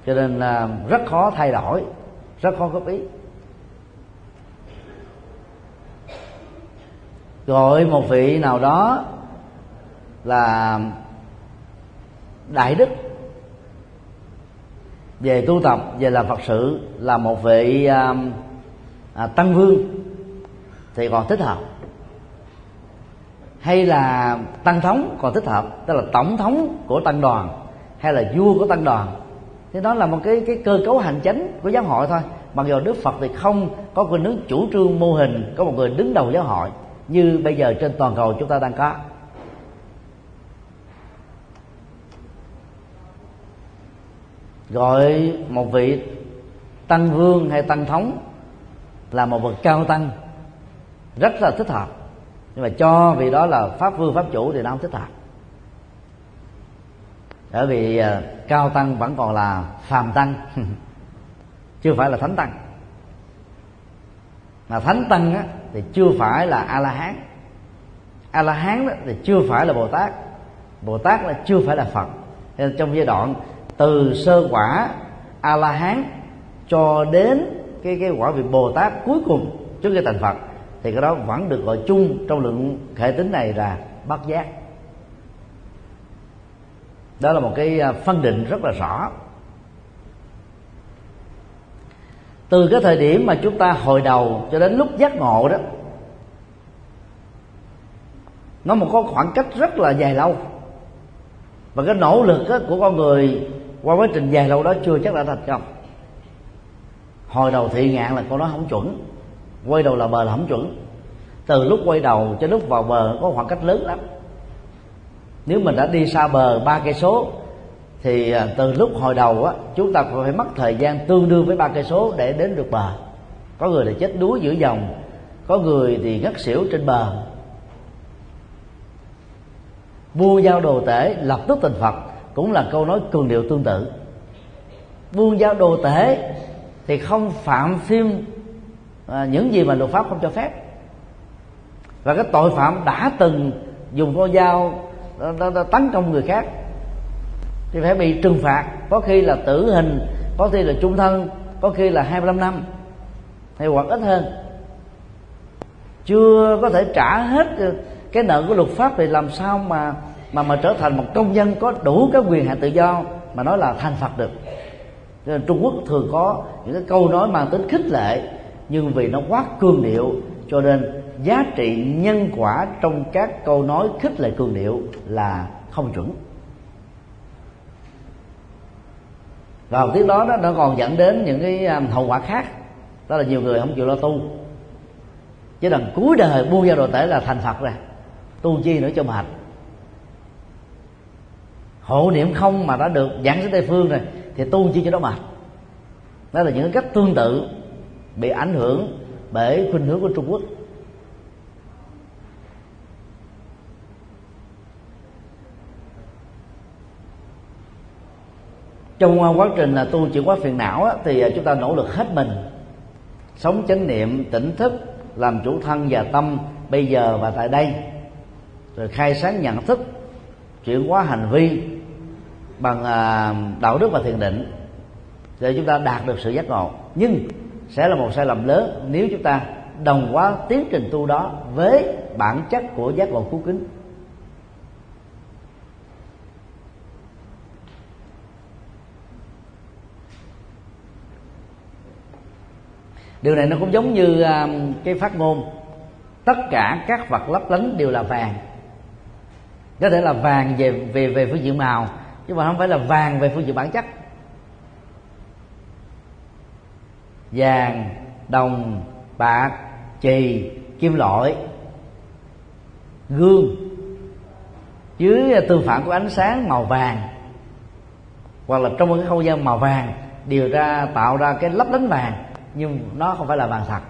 Cho nên là rất khó thay đổi rất khó góp ý. Gọi một vị nào đó là đại đức. Về tu tập về làm phật sự là một vị à, à, tăng vương thì còn thích hợp. Hay là tăng thống còn thích hợp, tức là tổng thống của tăng đoàn hay là vua của tăng đoàn. Thì đó là một cái cái cơ cấu hành chính của giáo hội thôi. Mặc dù đức phật thì không có cái nước chủ trương mô hình, có một người đứng đầu giáo hội, như bây giờ trên toàn cầu chúng ta đang có. Gọi một vị tăng vương hay tăng thống là một bậc cao tăng rất là thích hợp. Nhưng mà cho vì đó là pháp vương pháp chủ thì nó không thích hợp. Bởi vì à, cao tăng vẫn còn là phàm tăng chưa phải là thánh tăng. Mà thánh tăng á, thì chưa phải là a la hán a la hán thì chưa phải là bồ tát. Bồ tát là chưa phải là phật. Nên trong giai đoạn từ sơ quả a la hán cho đến cái cái quả vị bồ tát cuối cùng trước khi thành phật thì cái đó vẫn được gọi chung trong lượng hệ tính này là bát giác. Đó là một cái à, phân định rất là rõ. Từ cái thời điểm mà chúng ta hồi đầu cho đến lúc giác ngộ đó, nó một có khoảng cách rất là dài lâu. Và cái nỗ lực của con người qua quá trình dài lâu đó chưa chắc đã thành công. Hồi đầu thị ngạn là con nó không chuẩn quay đầu là bờ là không chuẩn. Từ lúc quay đầu cho lúc vào bờ có khoảng cách lớn lắm. Nếu mình đã đi xa bờ ba cây số, thì à, từ lúc hồi đầu á, chúng ta phải mất thời gian tương đương với ba cây số để đến được bờ. Có người thì chết đuối giữa dòng, có người thì ngất xỉu trên bờ. Buông giao đồ tể lập tức thành phật, cũng là câu nói cường điệu tương tự. Buông giao đồ tể thì không phạm phim à, những gì mà luật pháp không cho phép. Và cái tội phạm đã từng dùng con dao đó, đó, đó, tấn công người khác thì phải bị trừng phạt. Có khi là tử hình có khi là trung thân có khi là 25 năm hay hoặc ít hơn. Chưa có thể trả hết cái nợ của luật pháp thì làm sao mà mà mà trở thành một công dân có đủ các quyền hạn tự do mà nói là thành phật được. Trung quốc thường có những cái câu nói mang tính khích lệ nhưng vì nó quá cương điệu cho nên giá trị nhân quả trong các câu nói khích lệ cường điệu là không chuẩn. Và học thuyết đó, đó nó còn dẫn đến những cái à, hậu quả khác. Đó là nhiều người không chịu lo tu. Chứ đằng cuối đời buông ra đồ tể là thành phật rồi tu chi nữa cho mệt. Hộ niệm không mà đã được giảng đến tây phương rồi thì tu chi cho nó mệt. Đó là những cách tương tự bị ảnh hưởng bởi khuynh hướng của trung quốc. Trong quá trình là tu chuyển hóa phiền não á, thì chúng ta nỗ lực hết mình. Sống chánh niệm tỉnh thức làm chủ thân và tâm bây giờ và tại đây. Rồi khai sáng nhận thức chuyển hóa hành vi bằng à, đạo đức và thiền định. Để chúng ta đạt được sự giác ngộ. Nhưng sẽ là một sai lầm lớn nếu chúng ta đồng hóa tiến trình tu đó với bản chất của giác ngộ cứu kính. Điều này nó cũng giống như à, cái phát ngôn, tất cả các vật lấp lánh đều là vàng. Có thể là vàng về về về phương diện màu, nhưng mà không phải là vàng về phương diện bản chất. Vàng, đồng, bạc, chì, kim loại gương. Dưới à, tương phản của ánh sáng màu vàng, hoặc là trong một cái không gian màu vàng điều ra, tạo ra cái lấp lánh vàng, nhưng nó không phải là vàng thật.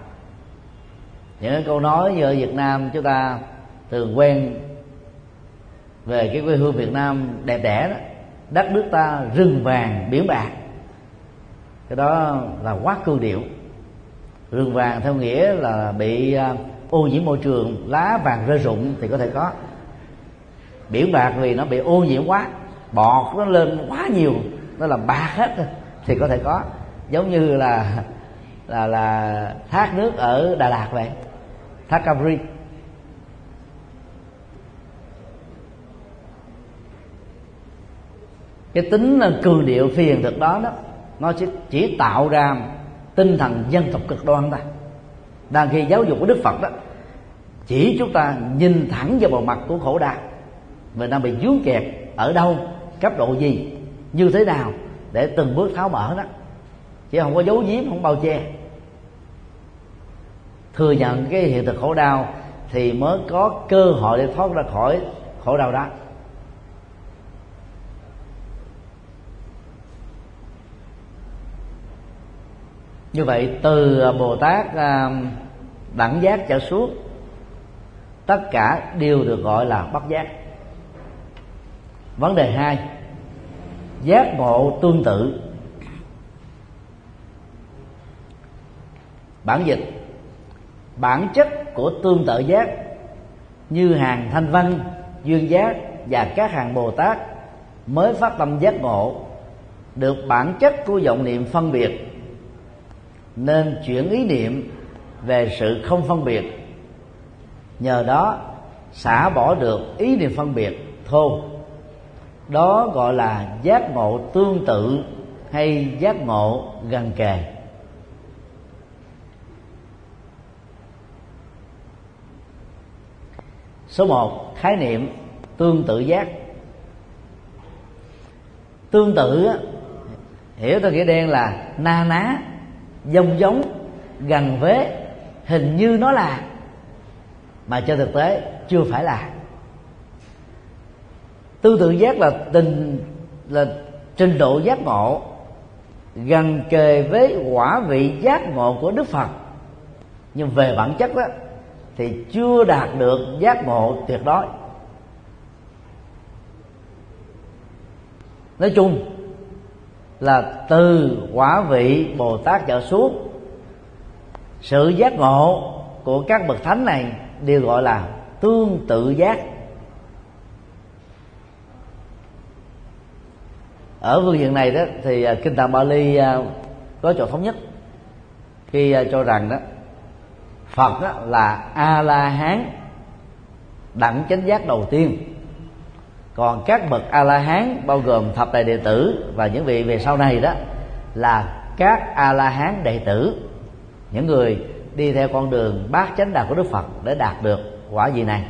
Những câu nói như ở Việt Nam, chúng ta thường quen về cái quê hương Việt Nam đẹp đẽ đó, đất nước ta rừng vàng biển bạc cái đó là quá cương điệu. Rừng vàng theo nghĩa là bị à, ô nhiễm môi trường, lá vàng rơi rụng thì có thể có. Biển bạc vì nó bị ô nhiễm quá, bọt nó lên quá nhiều, nó làm bạc hết thì có thể có. Giống như là là là thác nước ở Đà Lạt vậy, thác Capri cái tính cường điệu phi hiện thực đó đó nó chỉ, chỉ tạo ra tinh thần dân tộc cực đoan ta đang khi giáo dục của đức phật đó chỉ chúng ta nhìn thẳng vào bộ mặt của khổ đau. Mình đang bị dướng kẹt ở đâu cấp độ gì như thế nào để từng bước tháo mở đó. Chứ không có giấu giếm không bao che. Thừa nhận cái hiện thực khổ đau thì mới có cơ hội để thoát ra khỏi khổ đau đó. Như vậy, từ à, bồ tát à, đẳng giác trở xuống, tất cả đều được gọi là bất giác. Vấn đề hai, giác ngộ tương tự. Bản dịch, bản chất của tương tự giác như hàng thanh văn, duyên giác và các hàng bồ tát mới phát tâm giác ngộ, được bản chất của vọng niệm phân biệt nên chuyển ý niệm về sự không phân biệt. Nhờ đó, xả bỏ được ý niệm phân biệt thô đó gọi là giác ngộ tương tự hay giác ngộ gần kề. Số một, khái niệm tương tự giác. Tương tự hiểu theo nghĩa đen là na ná giống giống gần vế, hình như nó là, mà cho thực tế chưa phải là. Tư tưởng giác là tình, là trình độ giác ngộ, gần kề với quả vị giác ngộ của đức phật. Nhưng về bản chất đó thì chưa đạt được giác ngộ tuyệt đối. Nói chung là từ quả vị bồ tát trở xuống sự giác ngộ của các bậc thánh này đều gọi là tương tự giác. Ở phương diện này đó thì à, kinh tạng Bali à, có chỗ thống nhất. Khi à, cho rằng đó, Phật đó là A La Hán, đẳng chánh giác đầu tiên còn các bậc A La Hán bao gồm thập đại đệ tử và những vị về sau này đó là các A La Hán đệ tử. Những người đi theo con đường bát chánh đạo của Đức Phật để đạt được quả vị này.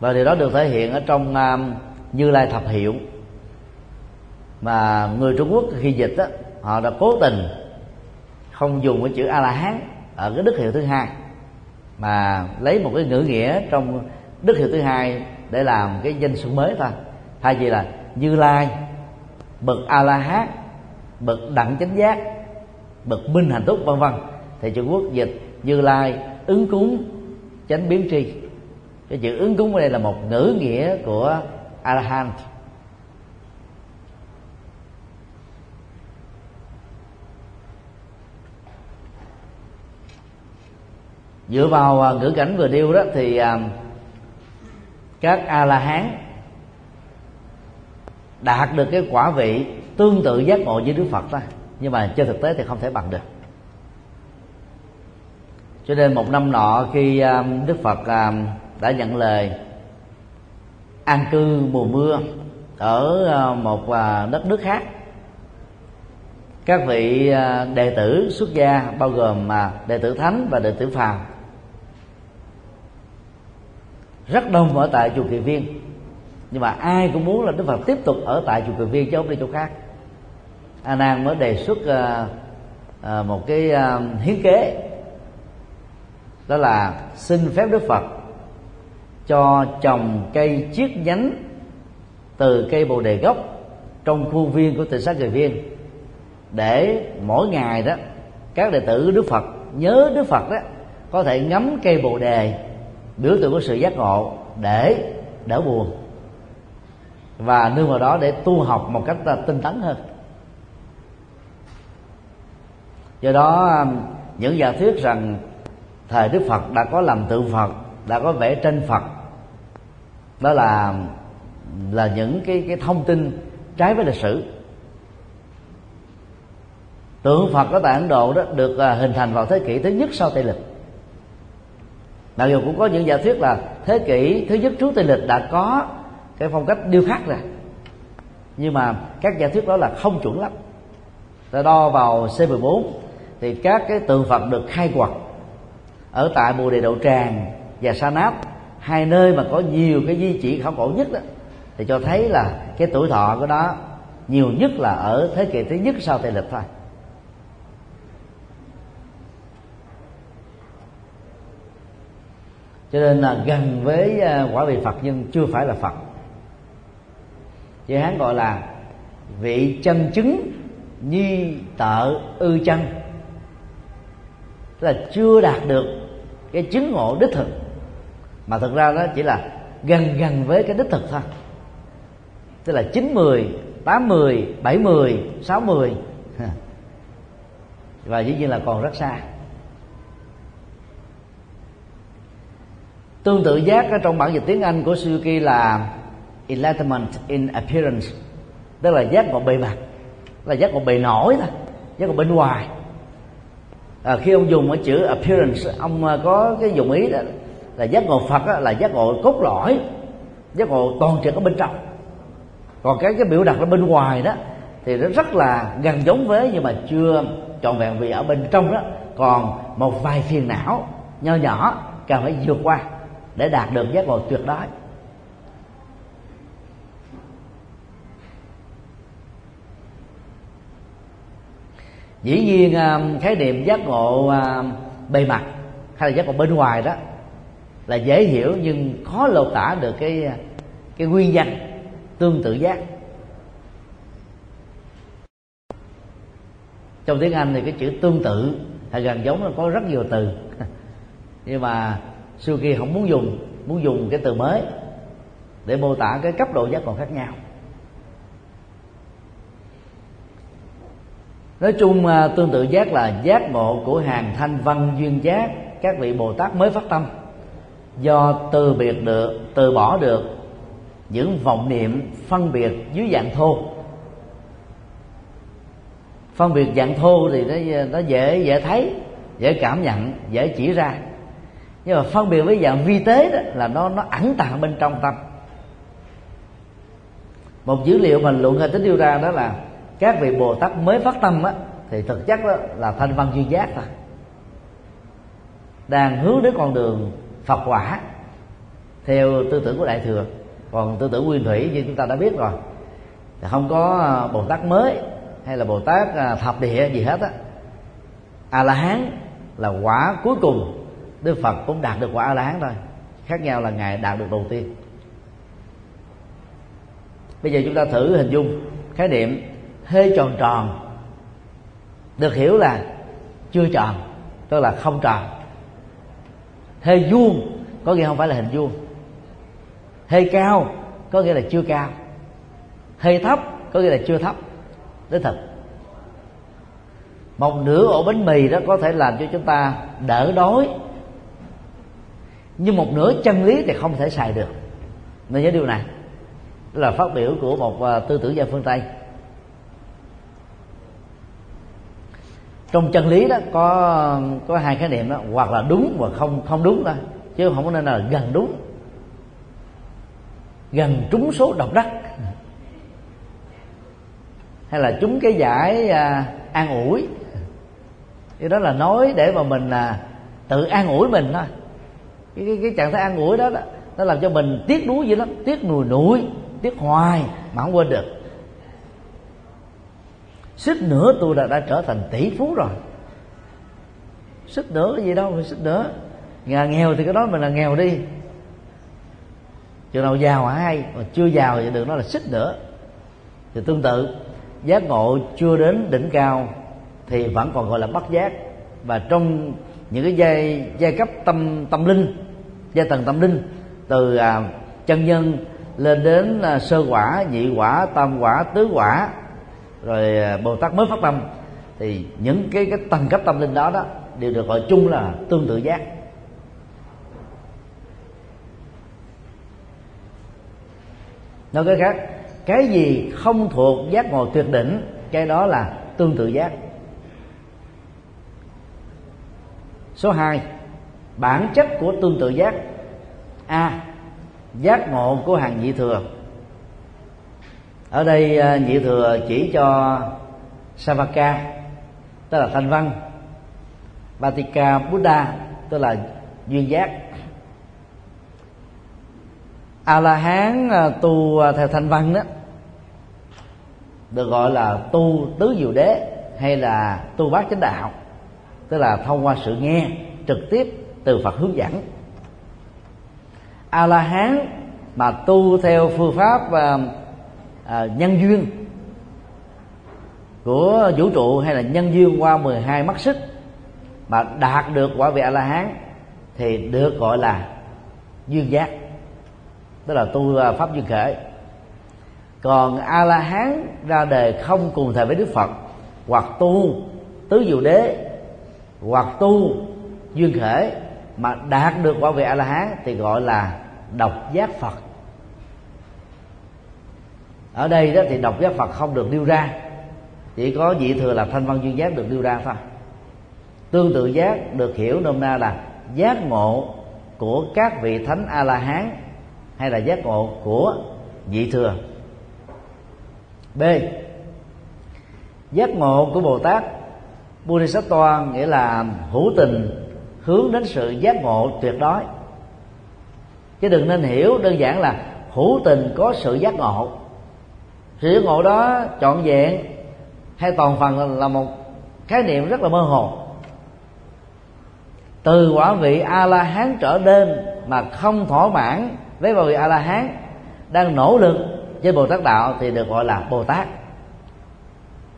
Và điều đó được thể hiện ở trong um, Như Lai thập hiệu. Mà người Trung Quốc khi dịch đó, họ đã cố tình không dùng cái chữ A La Hán ở cái đức hiệu thứ hai mà lấy một cái ngữ nghĩa trong đức hiệu thứ hai để làm cái danh xưng mới thôi. Thay vì là Như Lai, bậc A La Hán bậc đẳng chánh giác, bậc minh hạnh túc vân vân. Thì Trung Quốc dịch Như Lai ứng cúng chánh biến tri. Cái chữ ứng cúng ở đây là một ngữ nghĩa của a la hán dựa vào à, ngữ cảnh vừa điêu đó thì à, các a la hán đạt được cái quả vị tương tự giác ngộ với đức phật đó. Nhưng mà trên thực tế thì không thể bằng được. Cho nên một năm nọ khi à, đức phật đã nhận lời an cư mùa mưa ở một đất nước khác, các vị đệ tử xuất gia bao gồm đệ tử thánh và đệ tử phàm rất đông ở tại chùa kỳ viên. Nhưng mà ai cũng muốn là đức phật tiếp tục ở tại chùa kỳ viên chứ không đi chỗ khác. A nan mới đề xuất uh, uh, một cái uh, hiến kế. Đó là xin phép đức phật cho trồng cây chiết nhánh từ cây bồ đề gốc trong khuôn viên của tỉnh sát Kỳ viên để mỗi ngày đó các đệ tử đức phật nhớ đức phật đó có thể ngắm cây bồ đề biểu tượng của sự giác ngộ để đỡ buồn. Và nương vào đó để tu học một cách tinh tấn hơn. Do đó um, những giả thuyết rằng thời đức phật đã có làm tượng phật, đã có vẽ tranh phật, đó là là những cái cái thông tin trái với lịch sử. Tượng phật ở tại ấn độ đó được à, hình thành vào thế kỷ thứ nhất sau tây lịch mặc dù cũng có những giả thuyết là thế kỷ thứ nhất trước tây lịch đã có cái phong cách điêu khắc rồi. Nhưng mà các giả thuyết đó là không chuẩn lắm. Ta đo vào C14 thì các cái tượng Phật được khai quật ở tại Bồ Đề Đậu Tràng và Sa Náp hai nơi mà có nhiều cái di chỉ khảo cổ nhất đó, thì cho thấy là cái tuổi thọ của đó nhiều nhất là ở thế kỷ thứ nhất sau tây lịch thôi. Cho nên là gần với à, quả vị phật nhưng chưa phải là phật. Chữ hán gọi là vị chân chứng nhi tợ ư chân. Tức là chưa đạt được cái chứng ngộ đích thực. Mà thực ra đó chỉ là gần gần với cái đích thực thôi. Tức là chín mười, tám mười, bảy mười, sáu mười. Và dĩ nhiên là còn rất xa. Tương tự giác ở trong bản dịch tiếng anh của suzuki là enlightenment in appearance. Tức là giác ngộ bề mặt là giác ngộ bề nổi thôi giác ngộ bên ngoài. À, khi ông dùng ở chữ appearance ông à, có cái dùng ý đó là giác ngộ phật đó, là giác ngộ cốt lõi giác ngộ toàn trực ở bên trong. Còn cái cái biểu đạt ở bên ngoài đó thì nó rất là gần giống với nhưng mà chưa trọn vẹn vì ở bên trong đó còn một vài phiền não nho nhỏ cần phải vượt qua để đạt được giác ngộ tuyệt đối. Dĩ nhiên à, khái niệm giác ngộ à, bề mặt hay là giác ngộ bên ngoài đó là dễ hiểu nhưng khó lột tả được cái à, cái nguyên nhân tương tự giác. Trong tiếng anh thì cái chữ tương tự hay gần giống là có rất nhiều từ. Nhưng mà Suki không muốn dùng muốn dùng cái từ mới để mô tả cái cấp độ giác ngộ khác nhau. Nói chung à, tương tự giác là giác ngộ của hàng thanh văn duyên giác, các vị bồ tát mới phát tâm. Do từ biệt được, từ bỏ được, những vọng niệm phân biệt dưới dạng thô. Phân biệt dạng thô thì nó nó dễ dễ thấy, dễ cảm nhận, dễ chỉ ra nhưng mà phân biệt với dạng vi tế đó là nó nó ẩn tàng bên trong tâm. Một dữ liệu mà luận hệ tính đưa ra đó là các vị bồ tát mới phát tâm á, thì thực chất đó là thanh văn duyên giác thôi. Đang hướng đến con đường phật quả, theo tư tưởng của đại thừa. Còn tư tưởng nguyên thủy như chúng ta đã biết rồi. Thì không có à, bồ tát mới hay là bồ tát à, thập địa gì hết á. A la hán là quả cuối cùng đức phật cũng đạt được quả a la hán thôi. Khác nhau là ngài đạt được đầu tiên. Bây giờ chúng ta thử hình dung khái niệm hê tròn tròn. Được hiểu là chưa tròn, tức là không tròn. Hê vuông, có nghĩa không phải là hình vuông. Hơi cao, có nghĩa là chưa cao. Hơi thấp, có nghĩa là chưa thấp. Đích thực. Một nửa ổ bánh mì đó có thể làm cho chúng ta đỡ đói nhưng một nửa chân lý thì không thể xài được. Nên nhớ điều này. Đó là phát biểu của một à, tư tưởng gia phương tây. Trong chân lý đó có có hai khái niệm đó hoặc là đúng và không không đúng thôi chứ không có nên là gần đúng. Gần trúng số độc đắc. Hay là trúng cái giải à, an ủi. Thì đó là nói để mà mình à, tự an ủi mình thôi cái, cái, cái trạng thái an ủi đó, đó nó làm cho mình tiếc nuối dữ lắm tiếc nùi nụi tiếc hoài mà không quên được. Xích nữa tôi đã, đã trở thành tỷ phú rồi. Xích nữa cái gì đâu mà xích nữa. Nhà nghèo thì cái đó mình là nghèo đi. Chừng nào giàu hả hay mà chưa giàu thì đừng nói là xích nữa. Thì tương tự giác ngộ chưa đến đỉnh cao thì vẫn còn gọi là bất giác. Và trong những cái giai giai cấp tâm tâm linh giai tầng tâm linh từ à, chân nhân lên đến à, sơ quả nhị quả tam quả tứ quả rồi à, bồ tát mới phát tâm. Thì những cái cái tầng cấp tâm linh đó đó đều được gọi chung là tương tự giác. Nói cái khác cái gì không thuộc giác ngộ tuyệt đỉnh cái đó là tương tự giác. Số 2 bản chất của tương tự giác. A, giác ngộ của hàng nhị thừa. Ở đây à, nhị thừa chỉ cho Savaka, tức là thanh văn. Batika Buddha, tức là duyên giác. A la hán à, tu à, theo thanh văn đó, được gọi là tu tứ diệu đế hay là tu bát chánh đạo, tức là thông qua sự nghe trực tiếp từ phật hướng dẫn. A la hán mà tu theo phương pháp à, à, nhân duyên của vũ trụ hay là nhân duyên qua 12 mắt xích mà đạt được quả vị a la hán thì được gọi là duyên giác tức là tu ờ, pháp duyên khởi. Còn a la hán ra đời không cùng thời với đức phật hoặc tu tứ diệu đế hoặc tu duyên khởi mà đạt được quả vị a la hán thì gọi là độc giác phật. Ở đây đó thì độc giác phật không được nêu ra, chỉ có vị thừa là thanh văn duyên giác được nêu ra thôi. Tương tự giác được hiểu nôm na là giác ngộ của các vị thánh a la hán hay là giác ngộ của vị thừa. B. Giác ngộ của bồ tát bodhisattva nghĩa là hữu tình hướng đến sự giác ngộ tuyệt đối. Chứ đừng nên hiểu đơn giản là hữu tình có sự giác ngộ. Sự giác ngộ đó trọn vẹn hay toàn phần là một khái niệm rất là mơ hồ. Từ quả vị a la hán trở lên mà không thỏa mãn với quả vị a la hán đang nỗ lực với bồ tát đạo thì được gọi là bồ tát.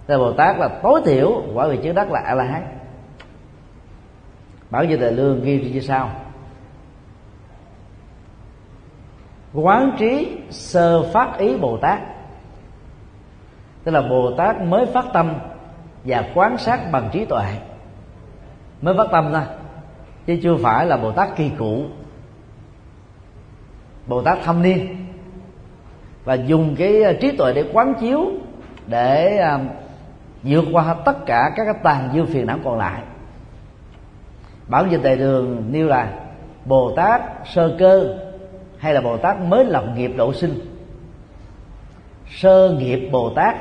Thì bồ tát là tối thiểu quả vị chứng đất là a la hán bảo như đại lương ghi như sau. Quán trí sơ phát ý bồ tát. Tức là bồ tát mới phát tâm và quán sát bằng trí tuệ. Mới phát tâm thôi, chứ chưa phải là bồ tát kỳ cụ bồ tát thâm niên. Và dùng cái à, trí tuệ để quán chiếu, để à, vượt qua tất cả các cái tàn dư phiền não còn lại bảo dịch đại đường nêu là bồ tát sơ cơ hay là bồ tát mới lập nghiệp độ sinh. Sơ nghiệp bồ tát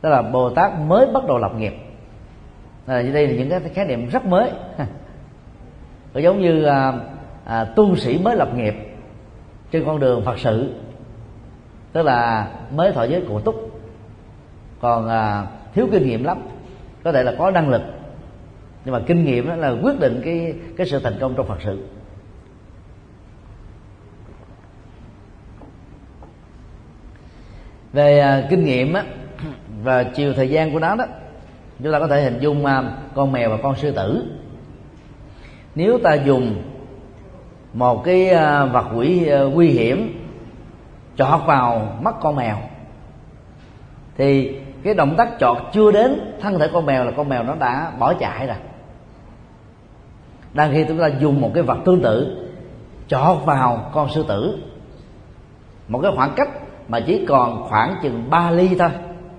tức là bồ tát mới bắt đầu lập nghiệp. À, đây là những cái khái niệm rất mới. Nó giống như à, à, tu sĩ mới lập nghiệp trên con đường phật sự tức là mới thọ giới cụ túc. Còn à, thiếu kinh nghiệm lắm có thể là có năng lực nhưng mà kinh nghiệm đó là quyết định cái cái sự thành công trong phật sự. Về à, kinh nghiệm á, và chiều thời gian của nó đó chúng ta có thể hình dung à, con mèo và con sư tử. Nếu ta dùng một cái à, vật quỷ à, nguy hiểm chọt vào mắt con mèo thì cái động tác chọt chưa đến thân thể con mèo là con mèo nó đã bỏ chạy rồi đang khi chúng ta dùng một cái vật tương tự chọt vào con sư tử. Một cái khoảng cách mà chỉ còn khoảng chừng 3 ly thôi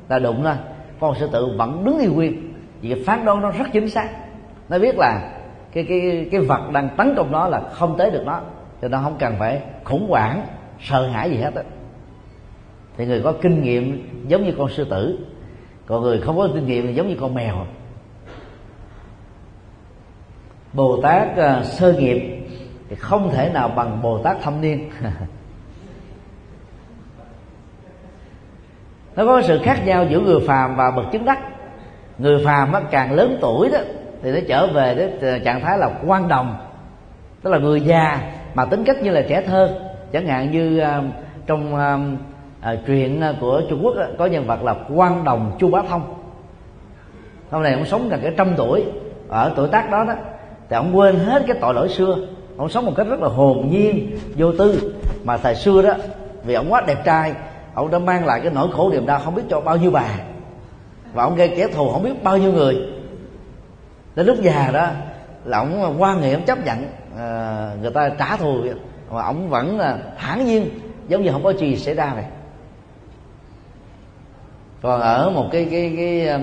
là đụng thôi. Con sư tử vẫn đứng yên nguyên, vì cái phán đoán nó rất chính xác. Nó biết là cái cái cái vật đang tấn công nó là không tới được nó, cho nó không cần phải khủng hoảng, sợ hãi gì hết á. Thì người có kinh nghiệm giống như con sư tử, còn người không có kinh nghiệm thì giống như con mèo bồ tát uh, ờ, sơ nghiệp thì không thể nào bằng bồ tát thâm niên. Nó có sự khác nhau giữa người phàm và bậc chứng đắc. Người phàm á, càng lớn tuổi đó thì nó trở về đến ờ, trạng thái là quan đồng tức là người già mà tính cách như là trẻ thơ. Chẳng hạn như uh, trong uh, uh, truyện của trung quốc uh, có nhân vật là quan đồng chu bá thông. Hôm nay ông sống gần cái trăm tuổi ở tuổi tác đó đó thì ông quên hết cái tội lỗi xưa. Ông sống một cách rất là hồn nhiên vô tư. Mà thời xưa đó vì ông quá đẹp trai ông đã mang lại cái nỗi khổ niềm đau không biết cho bao nhiêu bà. Và ông gây kẻ thù không biết bao nhiêu người. Đến lúc già đó là ông quan hệ ông chấp nhận à, người ta trả thù. Mà ông vẫn là thản nhiên giống như không có gì xảy ra vậy. Còn ở một cái cái cái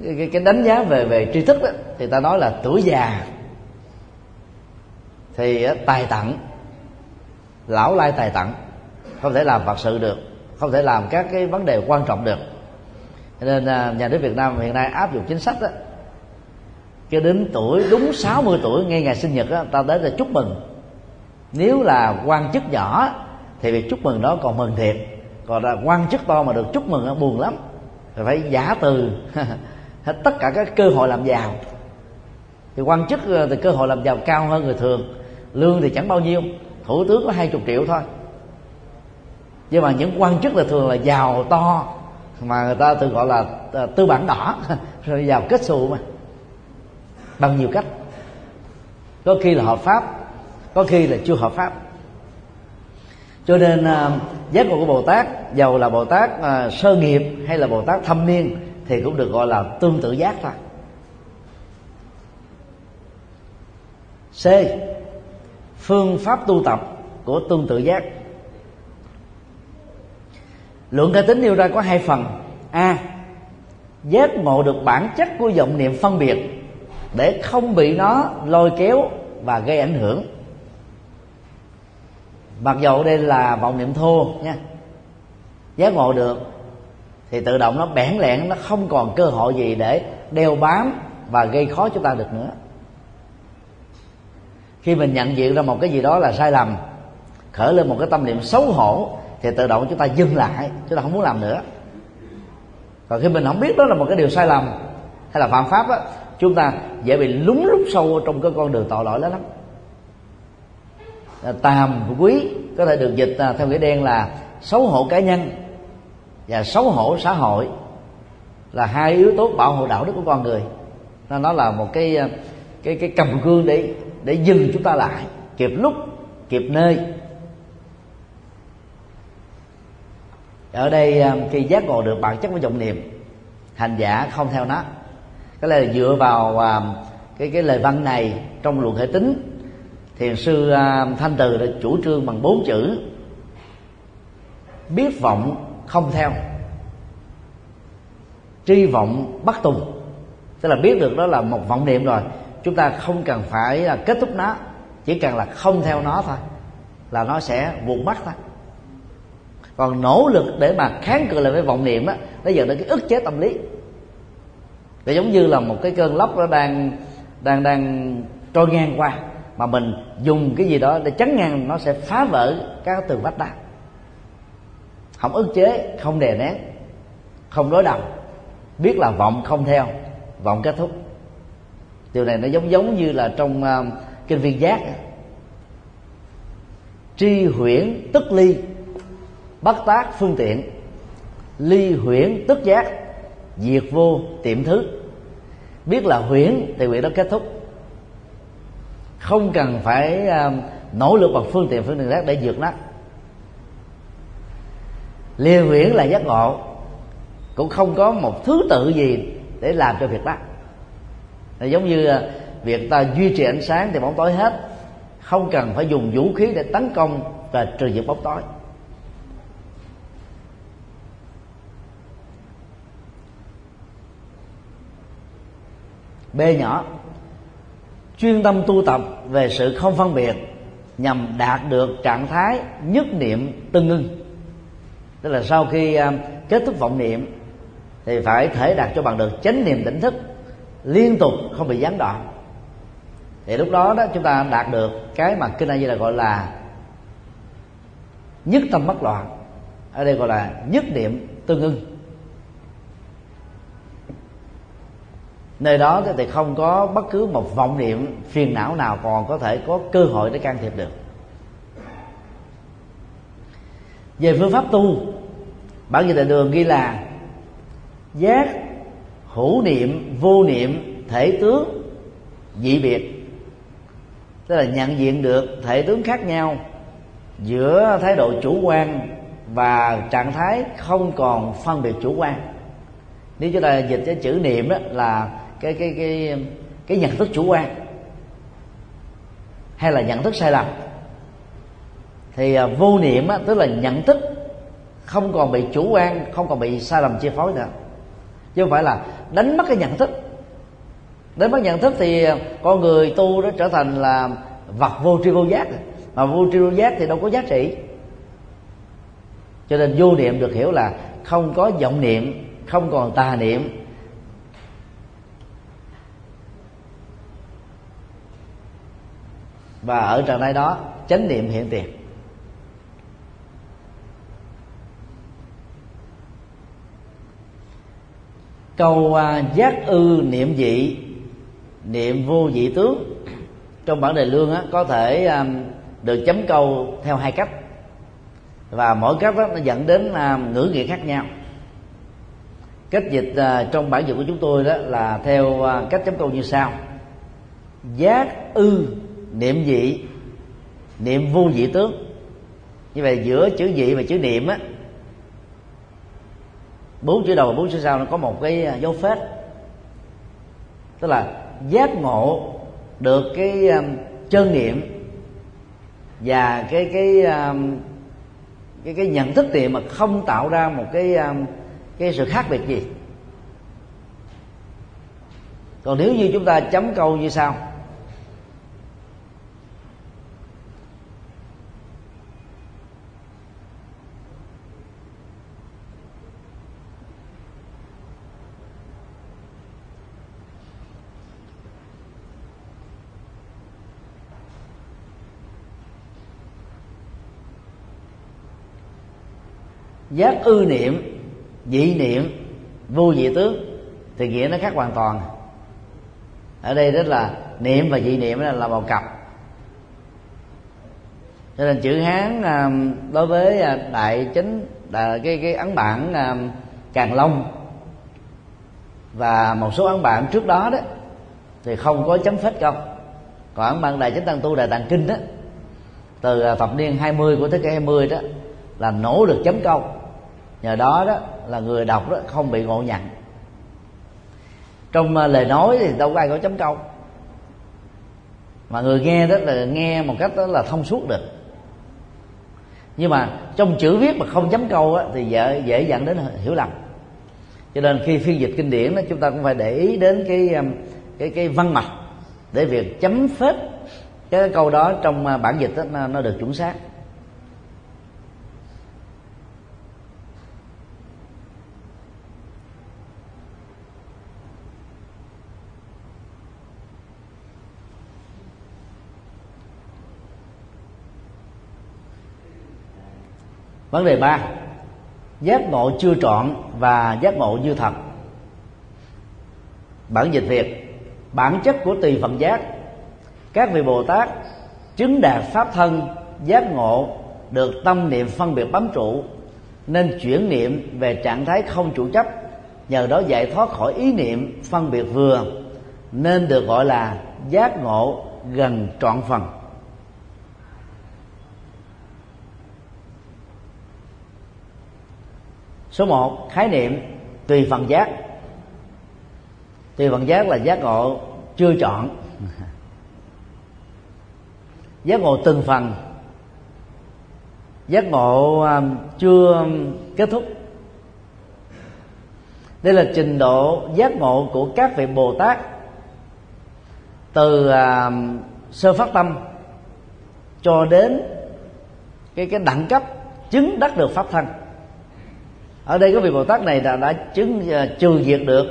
cái, cái, đánh giá về về tri thức đó, thì ta nói là tuổi già thì tài tặng lão lai tài tặng không thể làm phật sự được không thể làm các cái vấn đề quan trọng được. Nên à, nhà nước Việt Nam hiện nay áp dụng chính sách đó cho đến tuổi đúng 60 tuổi ngay ngày sinh nhật đó, ta đến là chúc mừng. Nếu là quan chức nhỏ thì việc chúc mừng đó còn mừng thiệt còn là quan chức to mà được chúc mừng nó buồn lắm. Phải giả từ. hết tất cả các cơ hội làm giàu. Thì quan chức ờ, thì cơ hội làm giàu cao hơn người thường. Lương thì chẳng bao nhiêu thủ tướng có hai chục triệu thôi. Nhưng mà những quan chức là thường là giàu to mà người ta thường gọi là ờ, tư bản đỏ. Rồi giàu kết xù mà. Bằng nhiều cách. Có khi là hợp pháp có khi là chưa hợp pháp. Cho nên uh, giác ngộ của bồ tát giàu là bồ tát uh, sơ nghiệp hay là bồ tát thâm niên thì cũng được gọi là tương tự giác thôi. C. Phương pháp tu tập của tương tự giác. Lượng ca tính nêu ra có hai phần. A. Giác ngộ được bản chất của vọng niệm phân biệt để không bị nó lôi kéo và gây ảnh hưởng. Mặc dầu đây là vọng niệm thô nha. Giác ngộ được thì tự động nó bẽn lẽn nó không còn cơ hội gì để đeo bám và gây khó chúng ta được nữa. Khi mình nhận diện ra một cái gì đó là sai lầm, khởi lên một cái tâm niệm xấu hổ, thì tự động chúng ta dừng lại, chúng ta không muốn làm nữa. Còn khi mình không biết đó là một cái điều sai lầm hay là phạm pháp á, chúng ta dễ bị lúng lút sâu trong cái con đường tội lỗi đó lắm. Tàm quý có thể được dịch à, theo nghĩa đen là xấu hổ cá nhân và xấu hổ xã hội là hai yếu tố bảo hộ đạo đức của con người. Nó nó là một cái cái cái cầm cương để để dừng chúng ta lại, kịp lúc, kịp nơi. Ở đây à, khi giác ngộ được bản chất của vọng niệm, hành giả không theo nó. Cái là dựa vào à, cái cái lời văn này trong luận hệ tính thiền sư à, thanh từ đã chủ trương bằng bốn chữ, biết vọng không theo. Tri vọng bắt tùng, tức là biết được đó là một vọng niệm rồi, chúng ta không cần phải là kết thúc nó, chỉ cần là không theo nó thôi, là nó sẽ vụn mắt thôi. Còn nỗ lực để mà kháng cự lại với vọng niệm á, nó dẫn đến cái ức chế tâm lý. Để giống như là một cái cơn lốc nó đang đang đang trôi ngang qua, mà mình dùng cái gì đó để chắn ngang, nó sẽ phá vỡ các tường vách đá không ức chế không đè nén không đối đầu. Biết là vọng không theo vọng kết thúc. Điều này nó giống giống như là trong uh, kinh viên giác. Tri huyễn tức ly bắt tác phương tiện. Ly huyễn tức giác diệt vô tiệm thứ. Biết là huyễn thì việc đó kết thúc. Không cần phải uh, nỗ lực bằng phương tiện phương tiện khác để vượt nó liều huyễn là giác ngộ. Cũng không có một thứ tự gì để làm cho việc đó. Là giống như à, việc ta duy trì ánh sáng thì bóng tối hết. Không cần phải dùng vũ khí để tấn công và trừ diệt bóng tối. B nhỏ, chuyên tâm tu tập về sự không phân biệt nhằm đạt được trạng thái nhất niệm tương ngưng tức là sau khi uh, kết thúc vọng niệm thì phải thể đạt cho bằng được chánh niệm tỉnh thức liên tục không bị gián đoạn. Thì lúc đó đó chúng ta đạt được cái mà kinh a di là gọi là nhất tâm bất loạn. Ở đây gọi là nhất niệm tương ưng. Nơi đó thì không có bất cứ một vọng niệm phiền não nào còn có thể có cơ hội để can thiệp được. Về phương pháp tu, bản dịch đại đường ghi là giác, hữu niệm, vô niệm, thể tướng, dị biệt. Tức là nhận diện được thể tướng khác nhau giữa thái độ chủ quan và trạng thái không còn phân biệt chủ quan. Nếu chúng ta dịch cái chữ niệm đó là cái cái cái cái nhận thức chủ quan hay là nhận thức sai lầm thì à, vô niệm á, tức là nhận thức không còn bị chủ quan không còn bị sai lầm chi phối nữa. Chứ không phải là đánh mất cái nhận thức. Đánh mất nhận thức thì à, con người tu đó trở thành là vật vô tri vô giác. Mà vô tri vô giác thì đâu có giá trị. Cho nên vô niệm được hiểu là không có vọng niệm không còn tà niệm. Và ở trạng thái đó chánh niệm hiện tiền. Câu à, giác ư niệm dị niệm vô dị tướng. Trong bản đề lương á, có thể um, được chấm câu theo hai cách. Và mỗi cách đó nó dẫn đến um, ngữ nghĩa khác nhau. Cách dịch uh, trong bản dịch của chúng tôi đó là theo uh, cách chấm câu như sau. Giác ư niệm dị niệm vô dị tướng. Như vậy giữa chữ dị và chữ niệm á bốn chữ đầu và bốn chữ sau nó có một cái à, dấu phết. Tức là giác ngộ được cái à, um, chân niệm và cái cái um, cái cái nhận thức niệm mà không tạo ra một cái um, cái sự khác biệt gì. Còn nếu như chúng ta chấm câu như sau giác ư niệm dị niệm vô dị tướng thì nghĩa nó khác hoàn toàn. Ở đây rất là niệm và dị niệm là một cặp. Cho nên chữ hán à, đối với à, đại chính là cái cái ấn bản à, càng long và một số ấn bản trước đó đó, thì không có chấm phết không còn ấn bản đại chính tăng tu đại tạng kinh đó, từ thập niên 20 của thế kỷ 20 đó, là nỗ lực chấm câu nhờ đó đó là người đọc đó không bị ngộ nhận. Trong à, lời nói thì đâu có ai có chấm câu. Mà người nghe đó là nghe một cách đó là thông suốt được. Nhưng mà trong chữ viết mà không chấm câu á, thì dễ, dễ dẫn đến hiểu lầm. Cho nên khi phiên dịch kinh điển đó chúng ta cũng phải để ý đến cái à, cái cái văn mạch để việc chấm phết cái câu đó trong à, bản dịch đó, nó, nó được chuẩn xác. Vấn đề ba, giác ngộ chưa trọn và giác ngộ như thật. Bản dịch việt, bản chất của tùy phần giác, các vị bồ tát chứng đạt pháp thân giác ngộ được tâm niệm phân biệt bám trụ, nên chuyển niệm về trạng thái không chủ chấp, nhờ đó giải thoát khỏi ý niệm phân biệt vừa, nên được gọi là giác ngộ gần trọn phần. Số một khái niệm tùy phần giác. Tùy phần giác là giác ngộ chưa chọn. Giác ngộ từng phần. Giác ngộ à, chưa kết thúc. Đây là trình độ giác ngộ của các vị bồ tát từ uh, sơ phát tâm cho đến cái cái đẳng cấp chứng đắc được pháp thân ở đây có vị bồ tát này đã, đã chứng uh, trừ diệt được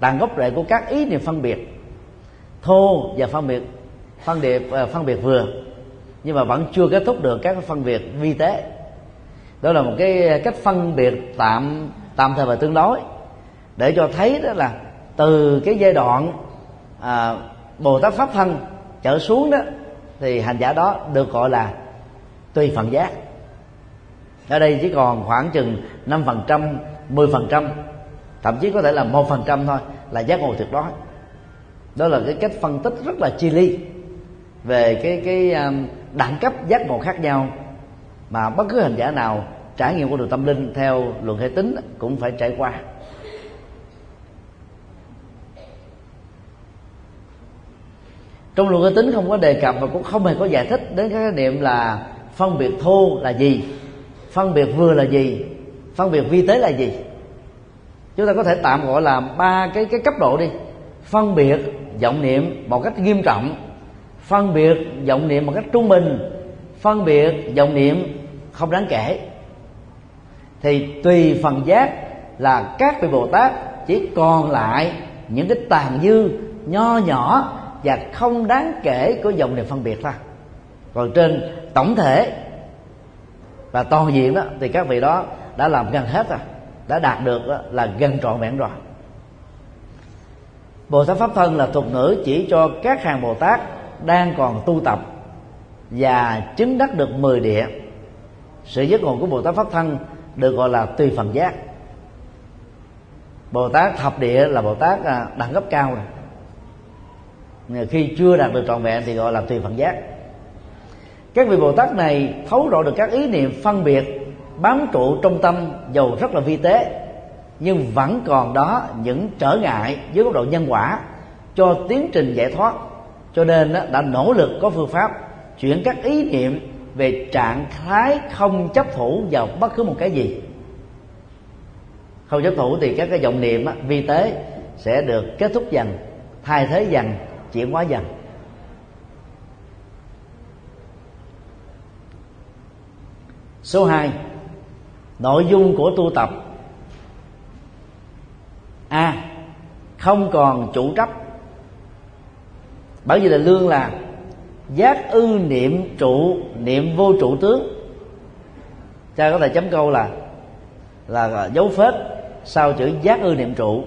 tàn gốc rễ của các ý niệm phân biệt. Thô và phân biệt phân biệt uh, phân biệt vừa nhưng mà vẫn chưa kết thúc được các phân biệt vi tế. Đó là một cái ờ, cách phân biệt tạm tạm thời và tương đối để cho thấy đó là từ cái giai đoạn à, bồ tát pháp thân trở xuống đó thì hành giả đó được gọi là tùy phần giác ở đây chỉ còn khoảng chừng năm phần trăm, mười phần trăm, thậm chí có thể là một phần trăm thôi là giác ngộ tuyệt đối. Đó là cái cách phân tích rất là chi ly về cái cái um, đẳng cấp giác ngộ khác nhau mà bất cứ hành giả nào trải nghiệm của đường tâm linh theo luận hệ tính cũng phải trải qua. Trong luận hệ tính không có đề cập và cũng không hề có giải thích đến cái khái niệm là phân biệt thô là gì phân biệt vừa là gì? Phân biệt vi tế là gì? Chúng ta có thể tạm gọi là ba cái cái cấp độ đi. Phân biệt vọng niệm một cách nghiêm trọng. Phân biệt vọng niệm một cách trung bình. Phân biệt vọng niệm không đáng kể. Thì tùy phần giác là các vị bồ tát chỉ còn lại những cái tàn dư nho nhỏ và không đáng kể của dòng niệm phân biệt thôi. Còn trên tổng thể và toàn diện đó thì các vị đó đã làm gần hết rồi đã đạt được đó, là gần trọn vẹn rồi. Bồ Tát Pháp Thân là thuật ngữ chỉ cho các hàng Bồ Tát đang còn tu tập và chứng đắc được 10 địa. Sự giác ngộ của Bồ Tát Pháp Thân được gọi là tùy phần giác. Bồ Tát thập địa là Bồ Tát à, đẳng cấp cao rồi. Khi chưa đạt được trọn vẹn thì gọi là tùy phần giác các vị Bồ Tát này thấu rõ được các ý niệm phân biệt, bám trụ trong tâm dầu rất là vi tế. Nhưng vẫn còn đó những trở ngại dưới góc độ nhân quả, cho tiến trình giải thoát. Cho nên đã nỗ lực có phương pháp chuyển các ý niệm về trạng thái không chấp thủ vào bất cứ một cái gì. Không chấp thủ thì các cái vọng niệm vi tế sẽ được kết thúc dần, thay thế dần, chuyển hóa dần. Số 2 nội dung của tu tập. A, không còn chủ trách bởi vì là lương là giác ư niệm trụ, niệm vô trụ tướng. Cha có thể chấm câu là là dấu phết sau chữ giác ư niệm trụ.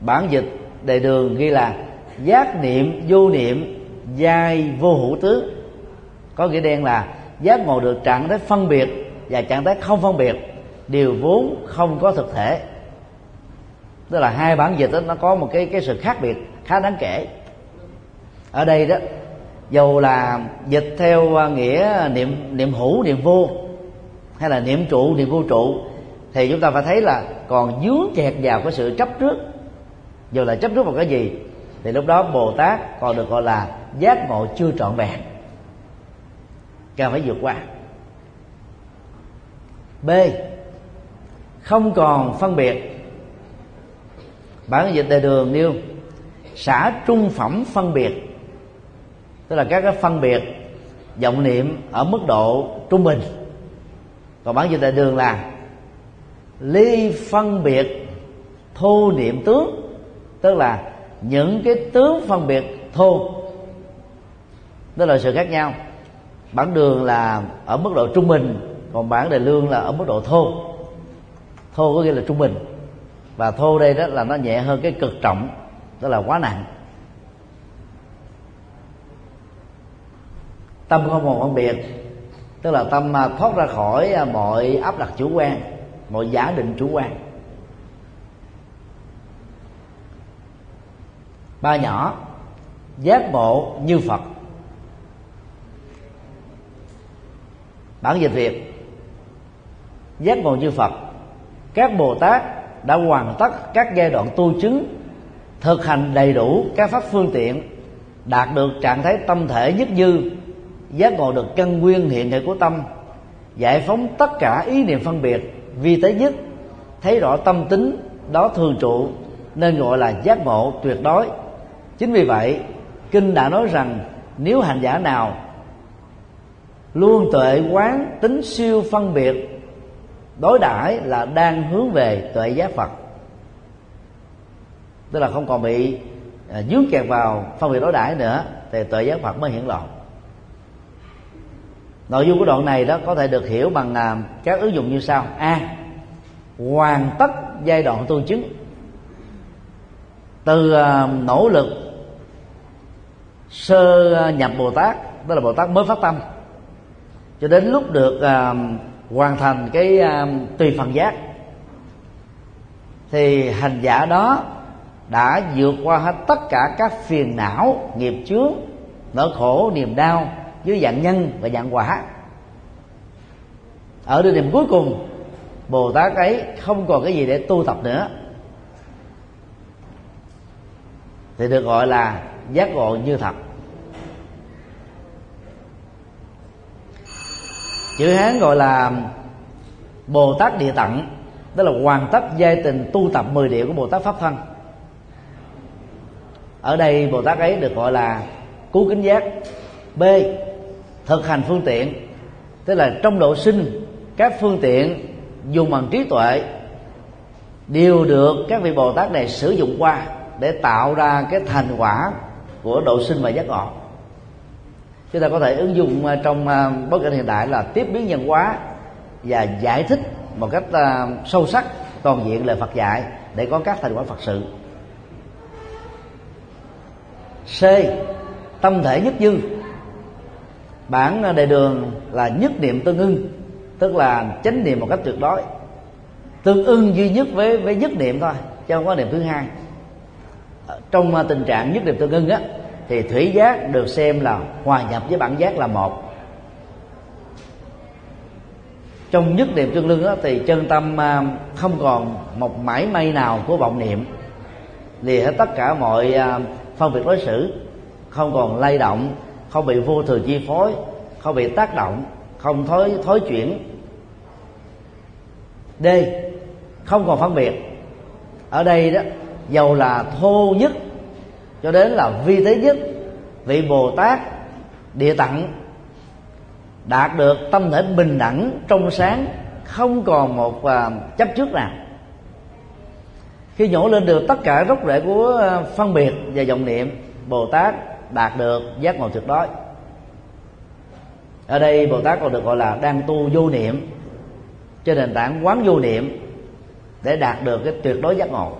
Bản dịch đề đường ghi là giác niệm, vô niệm giai vô hữu tướng có nghĩa đen là giác ngộ được trạng thái phân biệt và trạng thái không phân biệt đều vốn không có thực thể. Tức là hai bản dịch đó, nó có một cái cái sự khác biệt khá đáng kể. Ở đây đó dầu là dịch theo à, nghĩa niệm niệm hữu niệm vô hay là niệm trụ niệm vô trụ thì chúng ta phải thấy là còn dướng kẹt vào cái sự chấp trước. Dù là chấp trước vào cái gì thì lúc đó bồ tát còn được gọi là giác ngộ chưa trọn vẹn cần phải vượt qua. B, không còn phân biệt. Bản dịch đề đường nêu xả trung phẩm phân biệt. Tức là các cái phân biệt, vọng niệm ở mức độ trung bình. Còn bản dịch đại đường là, ly phân biệt thô niệm tướng. Tức là những cái tướng phân biệt thô. Tức là sự khác nhau bản đường là ở mức độ trung bình, còn bản đề lương là ở mức độ thô. Thô có nghĩa là trung bình. Và thô đây đó là nó nhẹ hơn cái cực trọng, tức là quá nặng. Tâm không còn phân biệt, tức là tâm à, thoát ra khỏi à, mọi áp đặt chủ quan, mọi giả định chủ quan. Ba nhỏ, giác ngộ như phật. Bản dịch việt. Giác ngộ như phật. Các bồ tát đã hoàn tất các giai đoạn tu chứng, thực hành đầy đủ các pháp phương tiện, đạt được trạng thái tâm thể nhất dư, giác ngộ được căn nguyên hiện thể của tâm, giải phóng tất cả ý niệm phân biệt vi tế nhất, thấy rõ tâm tính, đó thường trụ, nên gọi là giác ngộ tuyệt đối. Chính vì vậy, kinh đã nói rằng, nếu hành giả nào luôn tuệ quán tính siêu phân biệt. Đối đãi là đang hướng về tuệ giác phật. Tức là không còn bị à, dướng kẹt vào phân biệt đối đãi nữa thì tuệ giác phật mới hiển lộ. Nội dung của đoạn này đó có thể được hiểu bằng à, các ứng dụng như sau. A. Hoàn tất giai đoạn tu chứng. Từ à, nỗ lực sơ à, nhập bồ tát tức là bồ tát mới phát tâm cho đến lúc được à, hoàn thành cái à, tùy phần giác thì hành giả đó đã vượt qua hết tất cả các phiền não nghiệp chướng nỗi khổ niềm đau dưới dạng nhân và dạng quả. Ở địa điểm cuối cùng bồ tát ấy không còn cái gì để tu tập nữa. Thì được gọi là giác ngộ như thật. Chữ hán gọi là bồ tát địa tận đó là hoàn tất giai tình tu tập 10 điều của bồ tát pháp thân. Ở đây bồ tát ấy được gọi là cứu kính giác, b, thực hành phương tiện, tức là trong độ sinh, các phương tiện dùng bằng trí tuệ đều được các vị bồ tát này sử dụng qua để tạo ra cái thành quả của độ sinh và giác ngộ chúng ta có thể ứng dụng à, trong à, bối cảnh hiện đại là tiếp biến nhân hóa và giải thích một cách à, sâu sắc toàn diện lời Phật dạy để có các thành quả Phật sự. C. Tâm thể nhất dư. Bản đề đường là nhất niệm tương ưng, tức là chánh niệm một cách tuyệt đối. Tương ưng duy nhất với với nhất niệm thôi, chứ không có niệm thứ hai. Trong tình trạng nhất niệm tương ưng á thì thủy giác được xem là hòa nhập với bản giác là một. Trong nhất niệm chân lưng đó, thì chân tâm à, không còn một mảy may nào của vọng niệm. Thì hết tất cả mọi à, phân biệt đối xử. Không còn lay động không bị vô thường chi phối không bị tác động không thối thối chuyển. D không còn phân biệt. Ở đây đó dầu là thô nhất cho đến là vi tế nhất vị bồ tát địa tặng đạt được tâm thể bình đẳng trong sáng không còn một uh, chấp trước nào. Khi nhổ lên được tất cả gốc rễ của à, phân biệt và vọng niệm bồ tát đạt được giác ngộ tuyệt đối. Ở đây bồ tát còn được gọi là đang tu vô niệm trên nền tảng quán vô niệm để đạt được cái tuyệt đối giác ngộ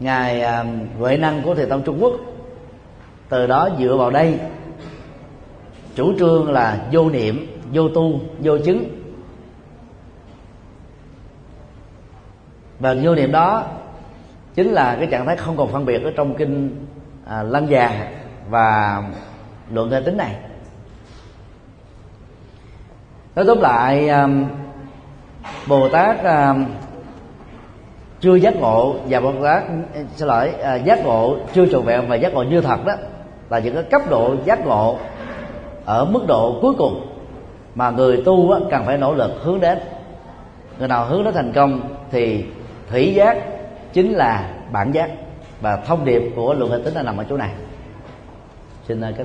ngài à, huệ năng của thiền tông trung quốc. Từ đó dựa vào đây chủ trương là vô niệm vô tu vô chứng. Và vô niệm đó chính là cái trạng thái không còn phân biệt ở trong kinh à, lăng già và luận hệ tính này. Nói tóm lại à, bồ tát à, chưa giác ngộ và bồ tát xin lỗi à, giác ngộ chưa trọn vẹn và giác ngộ như thật đó là những cái cấp độ giác ngộ ở mức độ cuối cùng mà người tu á, cần phải nỗ lực hướng đến. Người nào hướng đến thành công thì thủy giác chính là bản giác và thông điệp của luận hệ tính là nằm ở chỗ này. Xin à, kết